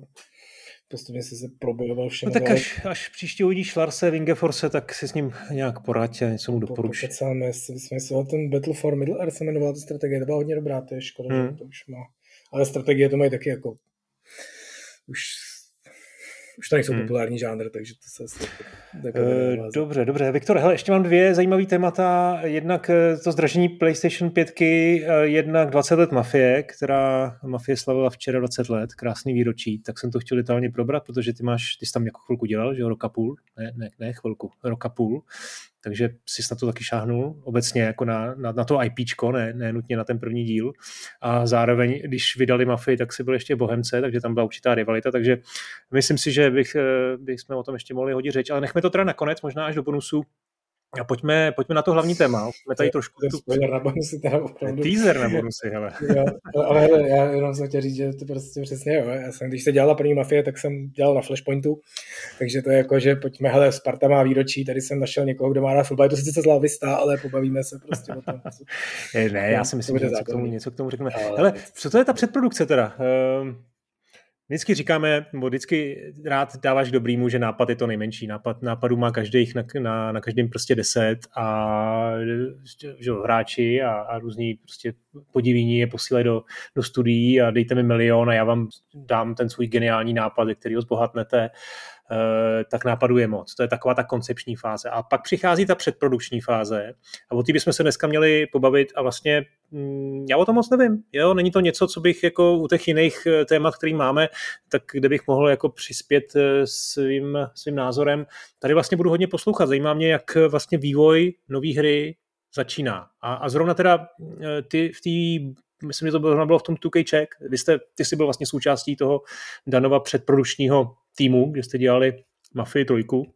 postupně si se probojoval všem. No tak až, až příště uvidíš Larse Wingeforce, tak si s ním nějak poraď a něco mu doporuč. Pokecáme, jsme si ten Battle for Middle Earth se jmenovala ta strategie, to byla hodně dobrá, to je škoda, hmm. že to už má. Ale strategie to mají taky jako už už to nejsou hmm. populární žánr, takže to se uh, Dobře, dobře. Viktor, hele, ještě mám dvě zajímavé témata. Jednak eh, to zdražení PlayStation 5, eh, jednak 20 let Mafie, která Mafie slavila včera 20 let, krásný výročí, tak jsem to chtěl detailně probrat, protože ty máš, ty jsi tam jako chvilku dělal, že jo, roka půl, ne, ne, ne chvilku, roka půl, takže si na to taky šáhnul, obecně jako na, na, na to IPčko, ne, ne nutně na ten první díl. A zároveň, když vydali Mafii, tak si byl ještě Bohemce, takže tam byla určitá rivalita, takže myslím si, že bych, eh, bych jsme o tom ještě mohli hodit řeč, ale nechme to teda nakonec, možná až do bonusu, a pojďme, pojďme na to hlavní téma. Jsme tady trošku... To je spoiler na bonusy, teda opravdu. Teaser na bonusy, hele. *laughs* jo, ale hele, já jenom jsem chtěl říct, že to prostě přesně jo. Já jsem, když se dělala první mafie, tak jsem dělal na Flashpointu, takže to je jako, že pojďme, hele, Sparta má výročí, tady jsem našel někoho, kdo má rád fotbal. Je to sice zlavista, ale pobavíme se prostě o tom. *laughs* ne, já si myslím, že něco k, tomu, něco k tomu řekneme. Hele, co to je ta předprodukce teda? Um, Vždycky říkáme, nebo vždycky rád dáváš dobrýmu, že nápad je to nejmenší. Nápad, nápadů má každý na, na, na každém prostě deset a že, hráči a, a různí prostě podivíní je posílají do, do studií a dejte mi milion a já vám dám ten svůj geniální nápad, který ho zbohatnete Eh, tak nápadů je moc. To je taková ta koncepční fáze. A pak přichází ta předprodukční fáze a o té bychom se dneska měli pobavit a vlastně mm, já o tom moc nevím. Jo? Není to něco, co bych jako u těch jiných eh, témat, který máme, tak kde bych mohl jako přispět eh, svým, svým názorem. Tady vlastně budu hodně poslouchat. Zajímá mě, jak vlastně vývoj nové hry začíná. A, a zrovna teda ty v té myslím, že to bylo, bylo v tom 2K Check, vy jste, ty jsi byl vlastně součástí toho Danova předprodukčního týmu, kde jste dělali Mafii trojku,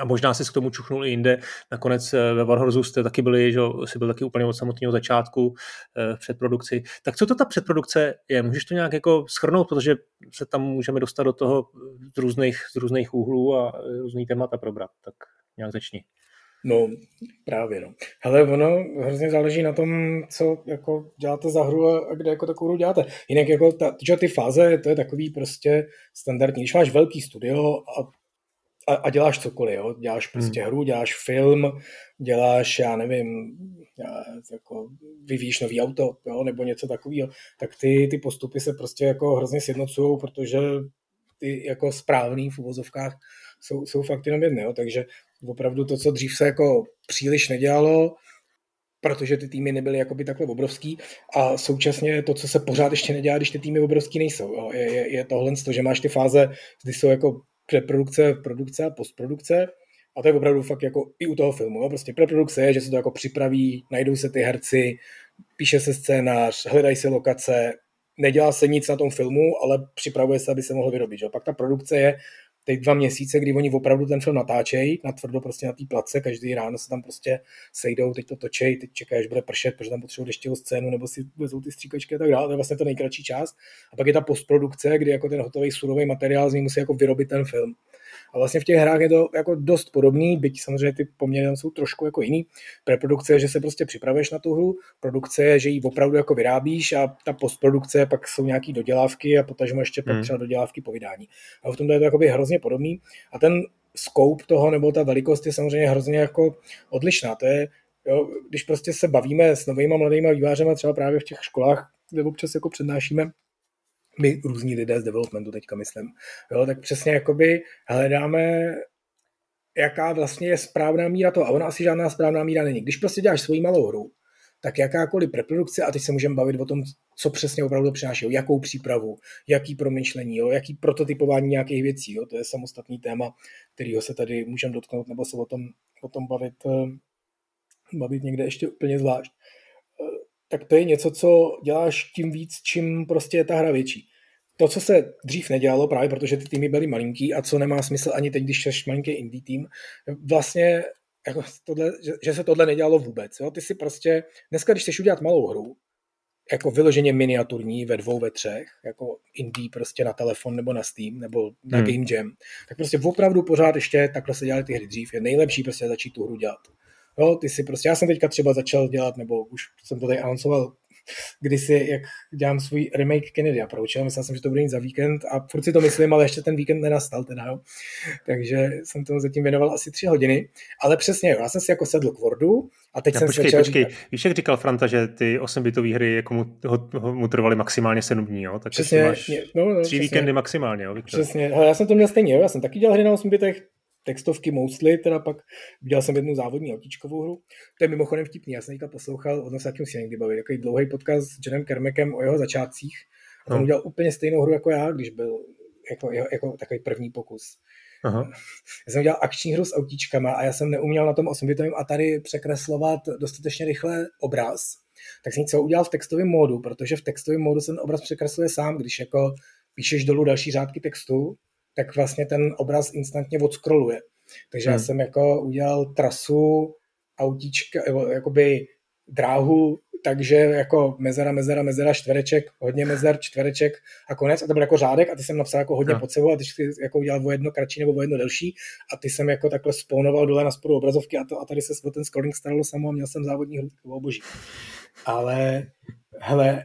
a možná si k tomu čuchnul i jinde. Nakonec eh, ve Warhorsu jste taky byli, že jsi byl taky úplně od samotného začátku eh, v předprodukci. Tak co to ta předprodukce je? Můžeš to nějak jako schrnout, protože se tam můžeme dostat do toho z různých, z různých úhlů a eh, různý témata probrat. Tak nějak začni. No, právě no. Hele, ono hrozně záleží na tom, co jako děláte za hru a kde jako takovou hru děláte. Jinak jako ta, že ty fáze, to je takový prostě standardní. Když máš velký studio a, a, a děláš cokoliv, jo? děláš prostě hmm. hru, děláš film, děláš, já nevím, já, jako vyvíjíš nový auto, jo? nebo něco takového, tak ty, ty postupy se prostě jako hrozně sjednocují, protože ty jako správný v uvozovkách jsou, jsou fakt jenom jedny, jo? takže opravdu to, co dřív se jako příliš nedělalo, protože ty týmy nebyly jakoby takhle obrovský a současně to, co se pořád ještě nedělá, když ty týmy obrovský nejsou. Jo? Je, je, je tohle to, že máš ty fáze, kdy jsou jako preprodukce, produkce a postprodukce a to je opravdu fakt jako i u toho filmu. Jo? Prostě preprodukce je, že se to jako připraví, najdou se ty herci, píše se scénář, hledají se lokace, nedělá se nic na tom filmu, ale připravuje se, aby se mohl vyrobit. Že? Pak ta produkce je, teď dva měsíce, kdy oni opravdu ten film natáčejí, natvrdo prostě na té place, každý ráno se tam prostě sejdou, teď to točej, teď čekají, až bude pršet, protože tam potřebují deštivou scénu, nebo si vezou ty stříkačky a tak dále, to je vlastně to nejkratší čas. A pak je ta postprodukce, kdy jako ten hotový surový materiál z ní musí jako vyrobit ten film. A vlastně v těch hrách je to jako dost podobný, byť samozřejmě ty poměry jsou trošku jako jiný. Preprodukce je, že se prostě připravuješ na tu hru, produkce je, že ji opravdu jako vyrábíš a ta postprodukce pak jsou nějaký dodělávky a potažmo ještě pak hmm. třeba dodělávky po vydání. A v tomto je to jakoby hrozně podobný. A ten scope toho nebo ta velikost je samozřejmě hrozně jako odlišná. To je, jo, když prostě se bavíme s novými mladými vývářemi třeba právě v těch školách, kde občas jako přednášíme, my různí lidé z developmentu teďka myslím, jo, tak přesně jakoby hledáme jaká vlastně je správná míra toho. A ona asi žádná správná míra není. Když prostě děláš svoji malou hru, tak jakákoliv preprodukce, a teď se můžeme bavit o tom, co přesně opravdu přináší, jo, jakou přípravu, jaký promyšlení, jo, jaký prototypování nějakých věcí, jo, to je samostatný téma, kterýho se tady můžeme dotknout, nebo se o tom, o tom bavit, eh, bavit někde ještě úplně zvlášť tak to je něco, co děláš tím víc, čím prostě je ta hra větší. To, co se dřív nedělalo, právě protože ty týmy byly malinký a co nemá smysl ani teď, když jsi malinký indie tým, vlastně jako tohle, že, že, se tohle nedělalo vůbec. Jo? Ty si prostě, dneska, když chceš udělat malou hru, jako vyloženě miniaturní ve dvou, ve třech, jako indie prostě na telefon nebo na Steam nebo na hmm. Game Jam, tak prostě opravdu pořád ještě takhle se dělaly ty hry dřív. Je nejlepší prostě začít tu hru dělat. Jo, ty si prostě, já jsem teďka třeba začal dělat, nebo už jsem to tady anoncoval kdysi, jak dělám svůj remake Kennedy approach, myslel jsem, že to bude za víkend a furt si to myslím, ale ještě ten víkend nenastal teda, jo? takže jsem tomu zatím věnoval asi tři hodiny, ale přesně, jo, já jsem si jako sedl k Wordu a teď já jsem počkej, začal počkej. říkat, Víš, jak říkal Franta, že ty 8-bitové hry jako mu, ho, ho, mu trvaly maximálně 7 dní, jo? Tak Přesně, máš no, no, tři přesně. víkendy maximálně, jo? Viktor? Přesně, Hele, já jsem to měl stejně, jo? já jsem taky dělal hry na 8 bitech, textovky mostly, teda pak dělal jsem jednu závodní autíčkovou hru. To je mimochodem vtipný, já jsem teďka poslouchal, o tom se si někdy bavit, takový dlouhý podcast s Johnem Kermekem o jeho začátcích. A on No. udělal úplně stejnou hru jako já, když byl jako, jako, jako takový první pokus. Aha. *laughs* Já jsem dělal akční hru s autíčkama a já jsem neuměl na tom 8-bitovém Atari překreslovat dostatečně rychle obraz. Tak jsem něco udělal v textovém módu, protože v textovém módu se ten obraz překresluje sám, když jako píšeš dolů další řádky textu, tak vlastně ten obraz instantně odskroluje. Takže hmm. já jsem jako udělal trasu autíčka, jakoby dráhu, takže jako mezera, mezera, mezera, čtvereček, hodně mezer, čtvereček a konec. A to byl jako řádek a ty jsem napsal jako hodně No. pod sebou a ty jsi jako udělal o jedno kratší nebo o jedno delší a ty jsem jako takhle spawnoval dole na spodu obrazovky a, to, a tady se o ten scrolling staralo samo a měl jsem závodní hru, boží. Ale hele,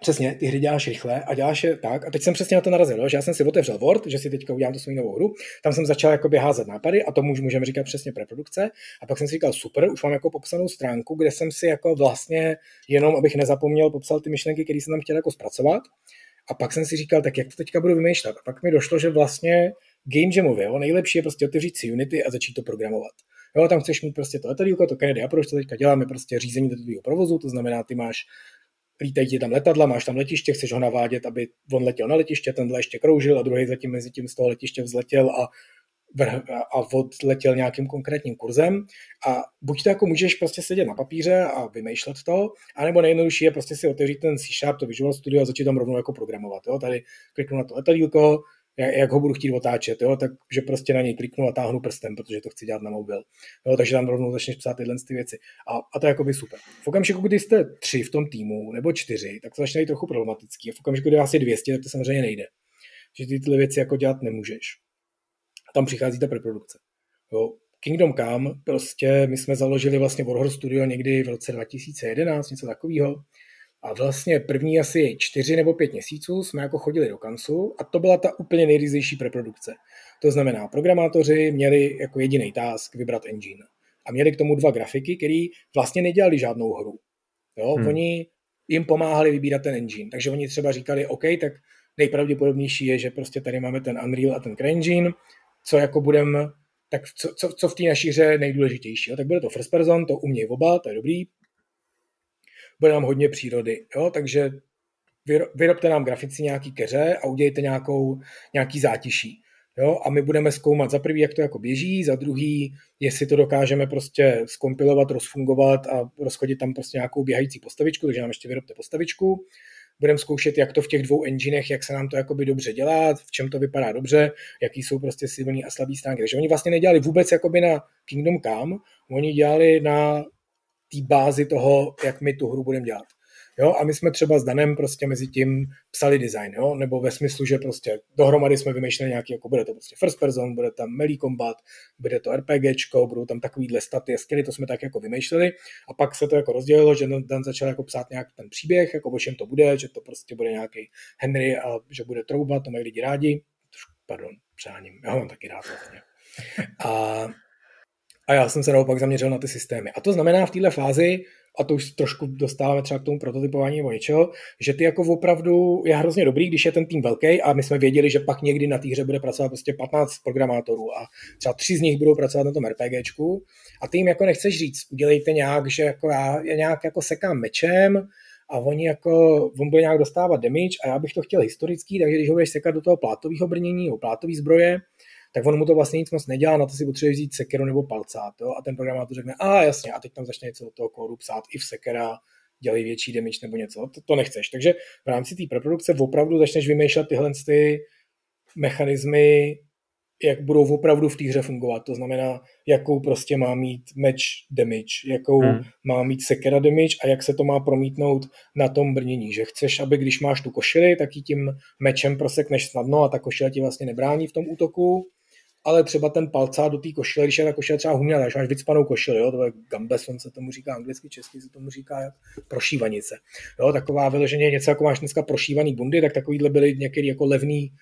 Přesně, ty hry děláš rychle a děláš je tak. A teď jsem přesně na to narazil, že já jsem si otevřel Word, že si teďka udělám tu svou novou hru. Tam jsem začal jakoby házet nápady a tomu už můžeme říkat přesně preprodukce. A pak jsem si říkal, super, už mám jako popsanou stránku, kde jsem si jako vlastně jenom, abych nezapomněl, popsal ty myšlenky, které jsem tam chtěl jako zpracovat. A pak jsem si říkal, tak jak to teďka budu vymýšlet. A pak mi došlo, že vlastně game jamově, jo, nejlepší je prostě otevřít si Unity a začít to programovat. Jo, tam chceš mít prostě to letadílko, to Kennedy Approach, to teďka děláme prostě řízení do provozu, to znamená, ty máš lítají ti tam letadla, máš tam letiště, chceš ho navádět, aby on letěl na letiště, tenhle ještě kroužil a druhý zatím mezi tím z toho letiště vzletěl a, a odletěl nějakým konkrétním kurzem a buď to jako můžeš prostě sedět na papíře a vymýšlet to, anebo nejjednodušší je prostě si otevřít ten C Sharp, to Visual Studio a začít tam rovnou jako programovat. Jo? Tady kliknu na to letadílko, jak, jak ho budu chtít otáčet, jo? takže prostě na něj kliknu a táhnu prstem, protože to chci dělat na mobil. Jo? Takže tam rovnou začneš psát tyhle ty věci. A, a to je jakoby super. V okamžiku, kdy jste tři v tom týmu, nebo čtyři, tak to začne být trochu problematický. A v okamžiku, kdy vás je 200, tak to samozřejmě nejde. Že ty tyhle věci jako dělat nemůžeš. A tam přichází ta preprodukce. Jo? Kingdom Come, prostě my jsme založili vlastně Warhorse Studio někdy v roce 2011, něco takového. A vlastně první asi čtyři nebo pět měsíců jsme jako chodili do kancu a to byla ta úplně nejryzejší preprodukce. To znamená, programátoři měli jako jediný task vybrat engine. A měli k tomu dva grafiky, který vlastně nedělali žádnou hru. Jo? Hmm. Oni jim pomáhali vybírat ten engine. Takže oni třeba říkali, OK, tak nejpravděpodobnější je, že prostě tady máme ten Unreal a ten CryEngine, co jako budem, tak co, co, co v té naší hře je nejdůležitější. Jo? Tak bude to first person, to umějí oba, to je dobrý. Bude nám hodně přírody, jo? takže vyrobte nám grafici nějaký keře a udějte nějakou, nějaký zátiší. Jo? A my budeme zkoumat za prvý, jak to jako běží, za druhý, jestli to dokážeme prostě skompilovat, rozfungovat a rozchodit tam prostě nějakou běhající postavičku, takže nám ještě vyrobte postavičku. Budeme zkoušet, jak to v těch dvou enginech, jak se nám to jakoby dobře dělá, v čem to vypadá dobře, jaký jsou prostě silný a slabý stránky. Takže oni vlastně nedělali vůbec jakoby na Kingdom Come, oni dělali na té bázi toho, jak my tu hru budeme dělat. Jo, a my jsme třeba s Danem prostě mezi tím psali design, jo, nebo ve smyslu, že prostě dohromady jsme vymýšleli nějaký, jako bude to prostě first person, bude tam melee combat, bude to RPGčko, budou tam takovýhle staty, skilly, to jsme tak jako vymýšleli a pak se to jako rozdělilo, že Dan začal jako psát nějak ten příběh, jako o čem to bude, že to prostě bude nějaký Henry a že bude trouba, to mají lidi rádi, pardon, přáním, já mám taky rád vlastně. A, a já jsem se naopak zaměřil na ty systémy. A to znamená v této fázi, a to už trošku dostáváme třeba k tomu prototypování nebo něčeho, že ty jako opravdu je hrozně dobrý, když je ten tým velký a my jsme věděli, že pak někdy na té hře bude pracovat prostě 15 programátorů a třeba tři z nich budou pracovat na tom RPGčku a ty jim jako nechceš říct, udělejte nějak, že jako já, já nějak jako sekám mečem a oni jako, on bude nějak dostávat damage a já bych to chtěl historický, takže když ho budeš sekat do toho plátového brnění nebo plátový zbroje, tak on mu to vlastně nic moc nedělá, na to si potřebuje vzít sekeru nebo palcát. Jo? A ten programátor řekne, a jasně, a teď tam začne něco do toho kódu psát i v sekera, dělej větší damage nebo něco, to, to nechceš. Takže v rámci té preprodukce opravdu začneš vymýšlet tyhle ty mechanismy, jak budou opravdu v té hře fungovat. To znamená, jakou prostě má mít match damage, jakou hmm. má mít sekera damage a jak se to má promítnout na tom brnění. Že chceš, aby když máš tu košili, tak ji tím mečem prosekneš snadno a ta košile ti vlastně nebrání v tom útoku ale třeba ten palcá do té košile, když je ta košile třeba humělá, když máš vycpanou košili, jo, to je gambeson, se tomu říká anglicky, česky se tomu říká jak prošívanice. Jo, taková vyloženě něco, jako máš dneska prošívaný bundy, tak takovýhle byly některý jako levný,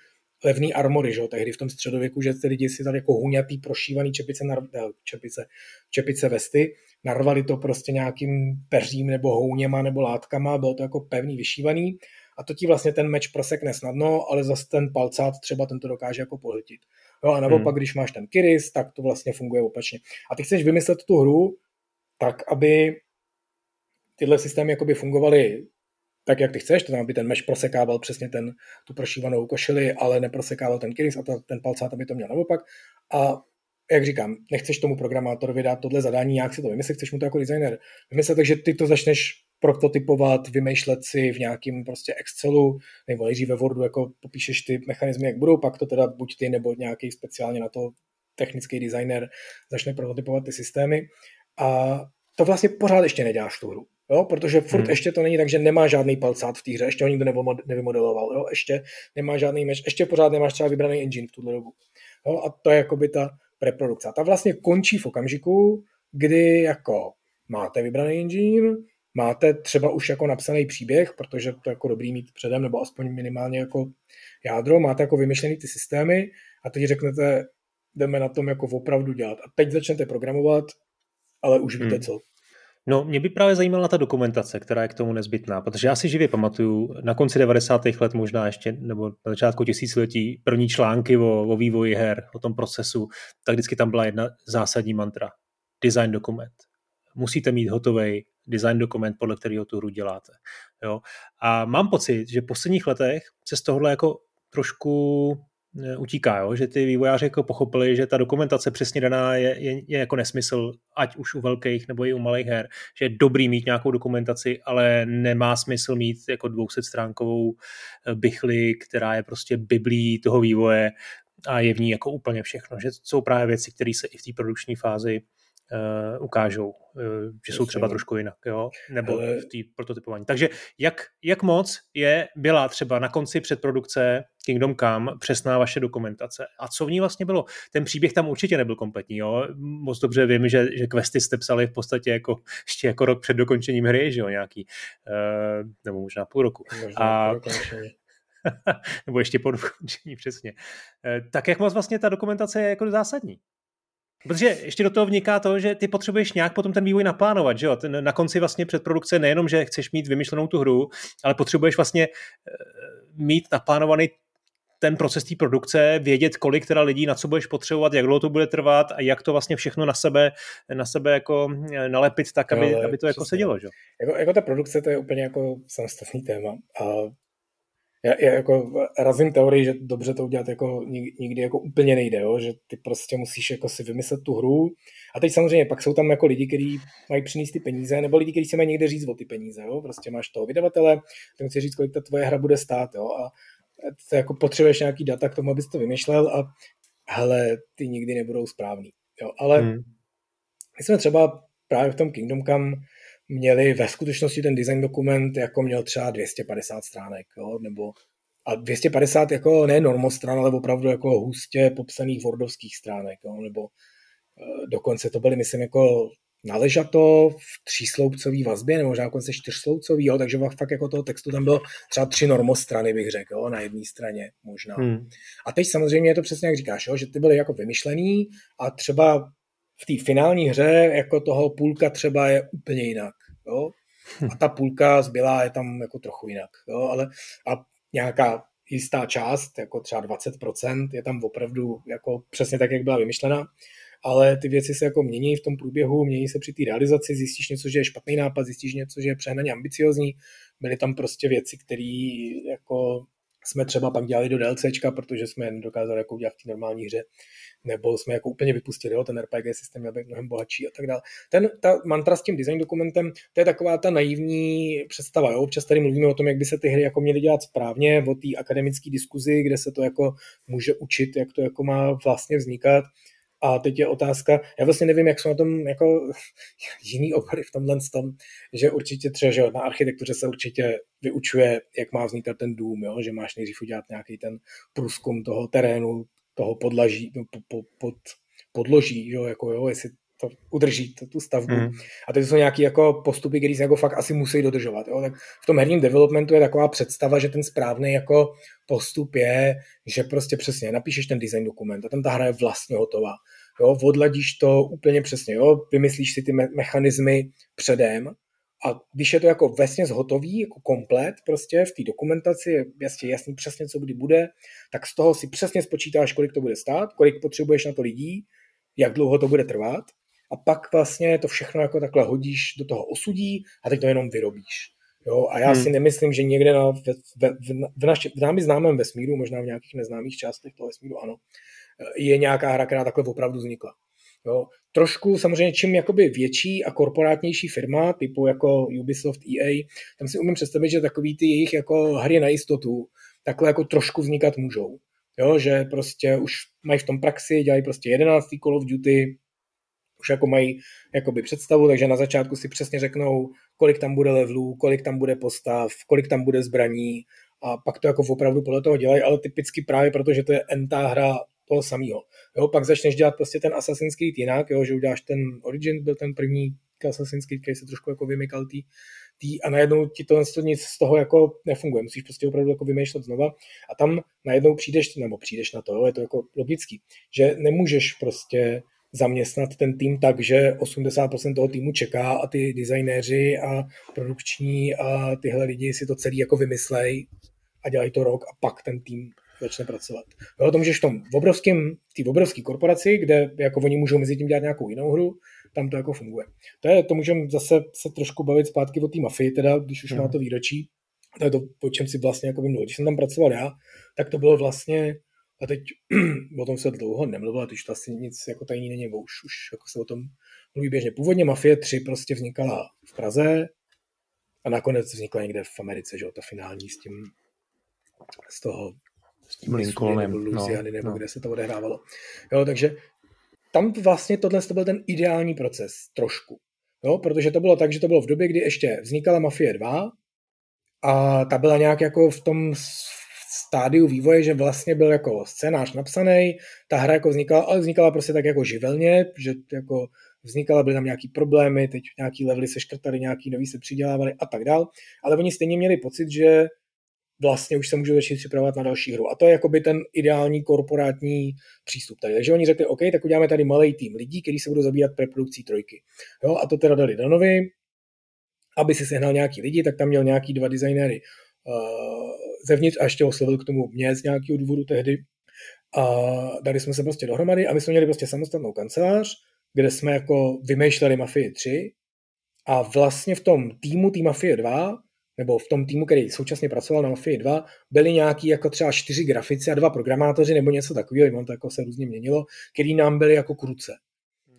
levný armory, že jo, tehdy v tom středověku, že ty lidi si tady jako huňatý prošívaný čepice, nar, ne, čepice, čepice vesty, narvali to prostě nějakým peřím nebo houněma nebo látkama, bylo to jako pevný, vyšívaný a to ti vlastně ten meč prosekne snadno, ale zase ten palcát třeba ten to dokáže jako pohltit. Jo, a naopak, hmm. když máš ten Kiris, tak to vlastně funguje opačně. A ty chceš vymyslet tu hru tak, aby tyhle systémy jakoby fungovaly tak, jak ty chceš, to znamená, aby ten mesh prosekával přesně ten, tu prošívanou košili, ale neprosekával ten Kiris a ta, ten palcát, aby to měl naopak. A jak říkám, nechceš tomu programátorovi dát tohle zadání, jak si to vymyslet, chceš mu to jako designer vymyslet, takže ty to začneš prototypovat, vymýšlet si v nějakém prostě Excelu, nebo nejdřív ve Wordu jako popíšeš ty mechanismy, jak budou, pak to teda buď ty nebo nějaký speciálně na to technický designer začne prototypovat ty systémy a to vlastně pořád ještě neděláš tu hru. Jo, protože furt hmm. ještě to není tak, že nemá žádný palcát v té hře, ještě ho nikdo nevymodeloval, jo, ještě nemá žádný meč, ještě pořád nemáš třeba vybraný engine v tuhle dobu. Jo, a to je jakoby ta preprodukce. Ta vlastně končí v okamžiku, kdy jako máte vybraný engine, máte třeba už jako napsaný příběh, protože to je jako dobrý mít předem, nebo aspoň minimálně jako jádro, máte jako vymyšlený ty systémy a teď řeknete, jdeme na tom jako opravdu dělat. A teď začnete programovat, ale už víte hmm. co. No, mě by právě zajímala ta dokumentace, která je k tomu nezbytná, protože já si živě pamatuju na konci 90. let možná ještě, nebo na začátku tisíciletí, první články o, o vývoji her, o tom procesu, tak vždycky tam byla jedna zásadní mantra. Design dokument. Musíte mít hotový design dokument, podle kterého tu hru děláte. Jo? A mám pocit, že v posledních letech se z tohohle jako trošku eh, utíká, jo? že ty vývojáři jako pochopili, že ta dokumentace přesně daná je, je, je jako nesmysl, ať už u velkých nebo i u malých her, že je dobrý mít nějakou dokumentaci, ale nemá smysl mít jako 200 stránkovou eh, bychli, která je prostě biblí toho vývoje a je v ní jako úplně všechno, že jsou právě věci, které se i v té produkční fázi uh, ukážou, uh, že jsou třeba trošku jinak, jo? nebo v té prototypování. Takže jak, jak moc je, byla třeba na konci předprodukce Kingdom Come přesná vaše dokumentace? A co v ní vlastně bylo? Ten příběh tam určitě nebyl kompletní, jo? Moc dobře vím, že, že questy jste psali v podstatě jako, *laughs* ještě jako rok před dokončením hry, že jo, nějaký, uh, nebo možná půl roku. Možná A... *laughs* nebo ještě po dokončení, přesně. Tak jak moc vlastně ta dokumentace je jako zásadní? Protože ještě do toho vniká to, že ty potřebuješ nějak potom ten vývoj naplánovat, že jo? Ten, na konci vlastně předprodukce nejenom, že chceš mít vymyšlenou tu hru, ale potřebuješ vlastně eh, mít naplánovaný ten proces té produkce, vědět, kolik teda lidí, na co budeš potřebovat, jak dlouho to bude trvat a jak to vlastně všechno na sebe, na sebe jako eh, nalepit tak, aby, no, aby to jako sedělo. Že? Jako, jako ta produkce to je úplně jako samostatný téma a já, já jako razím teorii, že dobře to udělat jako nikdy jako úplně nejde, jo? že ty prostě musíš jako si vymyslet tu hru a teď samozřejmě pak jsou tam jako lidi, kteří mají přinést ty peníze, nebo lidi, kteří se mají někde říct o ty peníze, jo? prostě máš toho vydavatele, ty musíš říct, kolik ta tvoje hra bude stát jo? a to jako potřebuješ nějaký data k tomu, abys to vymýšlel a hele, ty nikdy nebudou správný. Jo? Ale hmm. my jsme třeba právě v tom Kingdom Come měli ve skutečnosti ten design dokument jako měl třeba 250 stránek, jo, nebo a 250 jako ne normostran, ale opravdu jako hustě popsaných wordovských stránek, jo, nebo e, dokonce to byly, myslím, jako naležato v třísloupcový vazbě, nebo možná dokonce čtyřsloupcový, jo, takže fakt jako toho textu tam bylo třeba tři normostrany, bych řekl, jo, na jedné straně možná. Hmm. A teď samozřejmě je to přesně jak říkáš, jo, že ty byly jako vymyšlený a třeba v té finální hře jako toho půlka třeba je úplně jinak. Jo? A ta půlka zbylá je tam jako trochu jinak. Jo? Ale a nějaká jistá část, jako třeba 20%, je tam opravdu jako přesně tak, jak byla vymyšlena, ale ty věci se jako mění v tom průběhu, mění se při té realizaci, zjistíš něco, že je špatný nápad, zjistíš něco, že je přehnaně ambiciozní, byly tam prostě věci, které jako jsme třeba pak dělali do DLCčka, protože jsme je nedokázali jako udělat v té normální hře nebo jsme jako úplně vypustili, jo, ten RPG systém je mnohem bohatší a tak dále. Ten, ta mantra s tím design dokumentem, to je taková ta naivní představa, jo, občas tady mluvíme o tom, jak by se ty hry jako měly dělat správně, o té akademické diskuzi, kde se to jako může učit, jak to jako má vlastně vznikat, a teď je otázka, já vlastně nevím, jak jsou na tom jako *laughs* jiný obory v tomhle tom, že určitě třeba, že na architektuře se určitě vyučuje, jak má vznikat ten dům, jo? že máš nejdřív udělat nějaký ten průzkum toho terénu, toho podlaží, no, po, po, pod, podloží, jo, jako jo, jestli to udrží to, tu stavbu. Mm. A to jsou nějaké jako postupy, které se jako fakt asi musí dodržovat. Jo? Tak v tom herním developmentu je taková představa, že ten správný jako postup je, že prostě přesně napíšeš ten design dokument a tam ta hra je vlastně hotová. Jo? Odladíš to úplně přesně, jo? vymyslíš si ty me- mechanismy předem a když je to jako vesně hotový, jako komplet prostě v té dokumentaci, je jasně jasný přesně, co kdy bude, tak z toho si přesně spočítáš, kolik to bude stát, kolik potřebuješ na to lidí, jak dlouho to bude trvat a pak vlastně to všechno jako takhle hodíš do toho osudí a teď to jenom vyrobíš. Jo, a já hmm. si nemyslím, že někde na, v, v, v, naši, v námi známém vesmíru, možná v nějakých neznámých částech toho vesmíru, ano, je nějaká hra, která takhle opravdu vznikla. Jo. Trošku samozřejmě čím jakoby větší a korporátnější firma, typu jako Ubisoft, EA, tam si umím představit, že takový ty jejich jako hry na jistotu takhle jako trošku vznikat můžou. Jo, že prostě už mají v tom praxi, dělají prostě 11. Call of Duty, už jako mají jakoby představu, takže na začátku si přesně řeknou, kolik tam bude levelů, kolik tam bude postav, kolik tam bude zbraní a pak to jako opravdu podle toho dělají, ale typicky právě protože to je entá hra toho samého. Jo, pak začneš dělat prostě ten Assassin's Creed jinak, jo, že uděláš ten Origin, byl ten první Assassin's Creed, který se trošku jako vymykal tý, tý, a najednou ti to nic z toho jako nefunguje. Musíš prostě opravdu jako vymýšlet znova a tam najednou přijdeš, nebo přijdeš na to, jo, je to jako logický, že nemůžeš prostě zaměstnat ten tým tak, že 80% toho týmu čeká a ty designéři a produkční a tyhle lidi si to celý jako vymyslej a dělají to rok a pak ten tým začne pracovat. Jo, to můžeš v tom v obrovském, té obrovské korporaci, kde jako oni můžou mezi tím dělat nějakou jinou hru, tam to jako funguje. To, je, to můžeme zase se trošku bavit zpátky o té mafii, teda, když už mm. má to výročí. To je to, o čem si vlastně jako mluvil. Když jsem tam pracoval já, tak to bylo vlastně a teď *clears throat* o tom se dlouho nemluvilo, teď to asi nic jako tajný není, bo už, už jako se o tom mluví běžně. Původně Mafie 3 prostě vznikala v Praze a nakonec vznikla někde v Americe, že jo, ta finální s tím z toho s tím Lincolnem, nebo no, nebo no. kde se to odehrávalo. Jo, takže tam vlastně tohle to byl ten ideální proces, trošku. Jo, protože to bylo tak, že to bylo v době, kdy ještě vznikala Mafie 2 a ta byla nějak jako v tom stádiu vývoje, že vlastně byl jako scénář napsaný, ta hra jako vznikala, ale vznikala prostě tak jako živelně, že jako vznikala, byly tam nějaký problémy, teď nějaký levely se škrtali, nějaký nový se přidělávali a tak dál, ale oni stejně měli pocit, že vlastně už se můžou začít připravovat na další hru. A to je jakoby ten ideální korporátní přístup tady. Takže oni řekli, OK, tak uděláme tady malý tým lidí, kteří se budou zabývat preprodukcí trojky. Jo, a to teda dali Danovi, aby si sehnal nějaký lidi, tak tam měl nějaký dva designéry uh, zevnitř a ještě oslovil k tomu mě z nějakého důvodu tehdy. A dali jsme se prostě dohromady a my jsme měli prostě samostatnou kancelář, kde jsme jako vymýšleli Mafie 3 a vlastně v tom týmu té Mafie 2 nebo v tom týmu, který současně pracoval na Mafii 2, byli nějaký jako třeba čtyři grafici a dva programátoři nebo něco takového, mám to jako se různě měnilo, který nám byli jako kruce.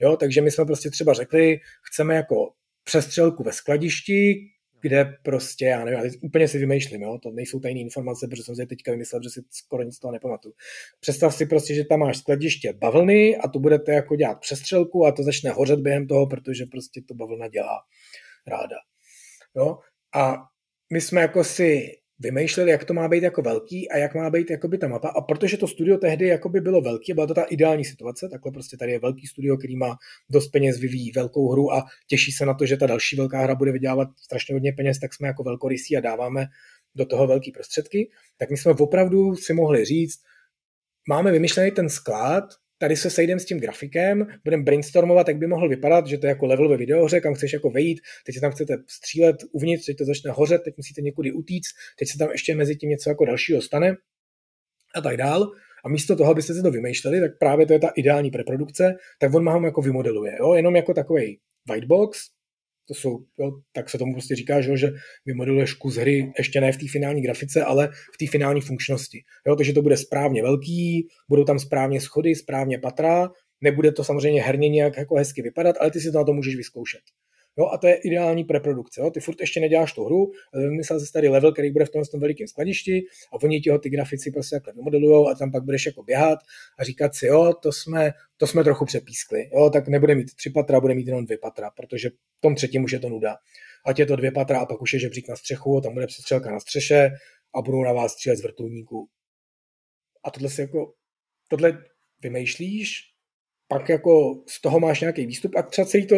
Jo, takže my jsme prostě třeba řekli, chceme jako přestřelku ve skladišti, kde prostě, já nevím, já úplně si vymýšlím, jo? to nejsou tajné informace, protože jsem si teďka vymyslel, že si skoro nic z toho nepamatuju. Představ si prostě, že tam máš skladiště bavlny a tu budete jako dělat přestřelku a to začne hořet během toho, protože prostě to bavlna dělá ráda. Jo? A my jsme jako si vymýšleli, jak to má být jako velký a jak má být jakoby ta mapa. A protože to studio tehdy jakoby bylo velký, byla to ta ideální situace, takhle prostě tady je velký studio, který má dost peněz, vyvíjí velkou hru a těší se na to, že ta další velká hra bude vydělávat strašně hodně peněz, tak jsme jako velkorysí a dáváme do toho velký prostředky, tak my jsme opravdu si mohli říct, máme vymyšlený ten sklad, tady se sejdeme s tím grafikem, budeme brainstormovat, jak by mohl vypadat, že to je jako level ve videohře, kam chceš jako vejít, teď se tam chcete střílet uvnitř, teď to začne hořet, teď musíte někudy utíct, teď se tam ještě mezi tím něco jako dalšího stane a tak dál. A místo toho, abyste si to vymýšleli, tak právě to je ta ideální preprodukce, tak on vám jako vymodeluje, jo? jenom jako takový white box, to jsou, jo, tak se tomu prostě říká, že, že vymodeluješ kus hry ještě ne v té finální grafice, ale v té finální funkčnosti. Jo, takže to bude správně velký, budou tam správně schody, správně patra, nebude to samozřejmě herně nějak jako hezky vypadat, ale ty si to na to můžeš vyzkoušet. Jo, a to je ideální preprodukce. Jo. Ty furt ještě neděláš tu hru, vymyslel jsi tady level, který bude v tom, tom velikém skladišti a oni ti ho ty grafici prostě takhle vymodelujou a tam pak budeš jako běhat a říkat si, jo, to jsme, to jsme trochu přepískli. Jo, tak nebude mít tři patra, bude mít jenom dvě patra, protože v tom třetím už je to nuda. Ať je to dvě patra a pak už je žebřík na střechu, tam bude přestřelka na střeše a budou na vás střílet z vrtulníků. A tohle si jako tohle vymýšlíš, pak jako z toho máš nějaký výstup a třeba celý to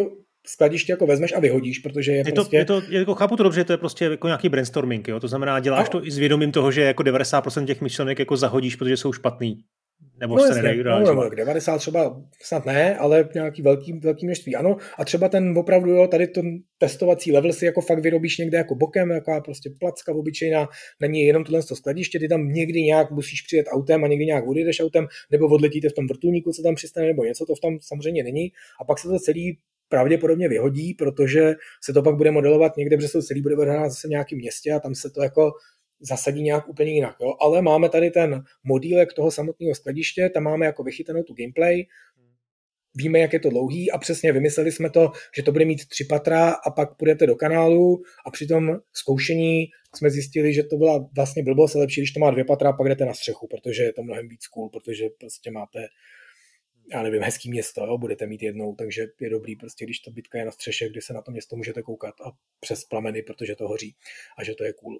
skladiště jako vezmeš a vyhodíš, protože je, je prostě... Je to, jako chápu to dobře, to je prostě jako nějaký brainstorming, jo? to znamená, děláš no. to i s vědomím toho, že jako 90% těch myšlenek jako zahodíš, protože jsou špatný. Nebo no, se jasně, no, nebo 90 třeba snad ne, ale nějaký velký, velký množství ano. A třeba ten opravdu, jo, tady ten testovací level si jako fakt vyrobíš někde jako bokem, jaká prostě placka obyčejná, není jenom tohle to skladiště, ty tam někdy nějak musíš přijet autem a někdy nějak odjedeš autem, nebo odletíte v tom vrtulníku, co tam přistane, nebo něco, to v tom samozřejmě není. A pak se to celý pravděpodobně vyhodí, protože se to pak bude modelovat někde, protože se to celý bude odehrát zase v nějakém městě a tam se to jako zasadí nějak úplně jinak. Jo? Ale máme tady ten modílek toho samotného skladiště, tam máme jako vychytanou tu gameplay, víme, jak je to dlouhý a přesně vymysleli jsme to, že to bude mít tři patra a pak půjdete do kanálu a při tom zkoušení jsme zjistili, že to byla vlastně blbost, lepší, když to má dvě patra a pak jdete na střechu, protože je to mnohem víc cool, protože prostě máte já nevím, hezký město, jo, budete mít jednou, takže je dobrý prostě, když ta bitka je na střeše, kdy se na to město můžete koukat a přes plameny, protože to hoří a že to je cool.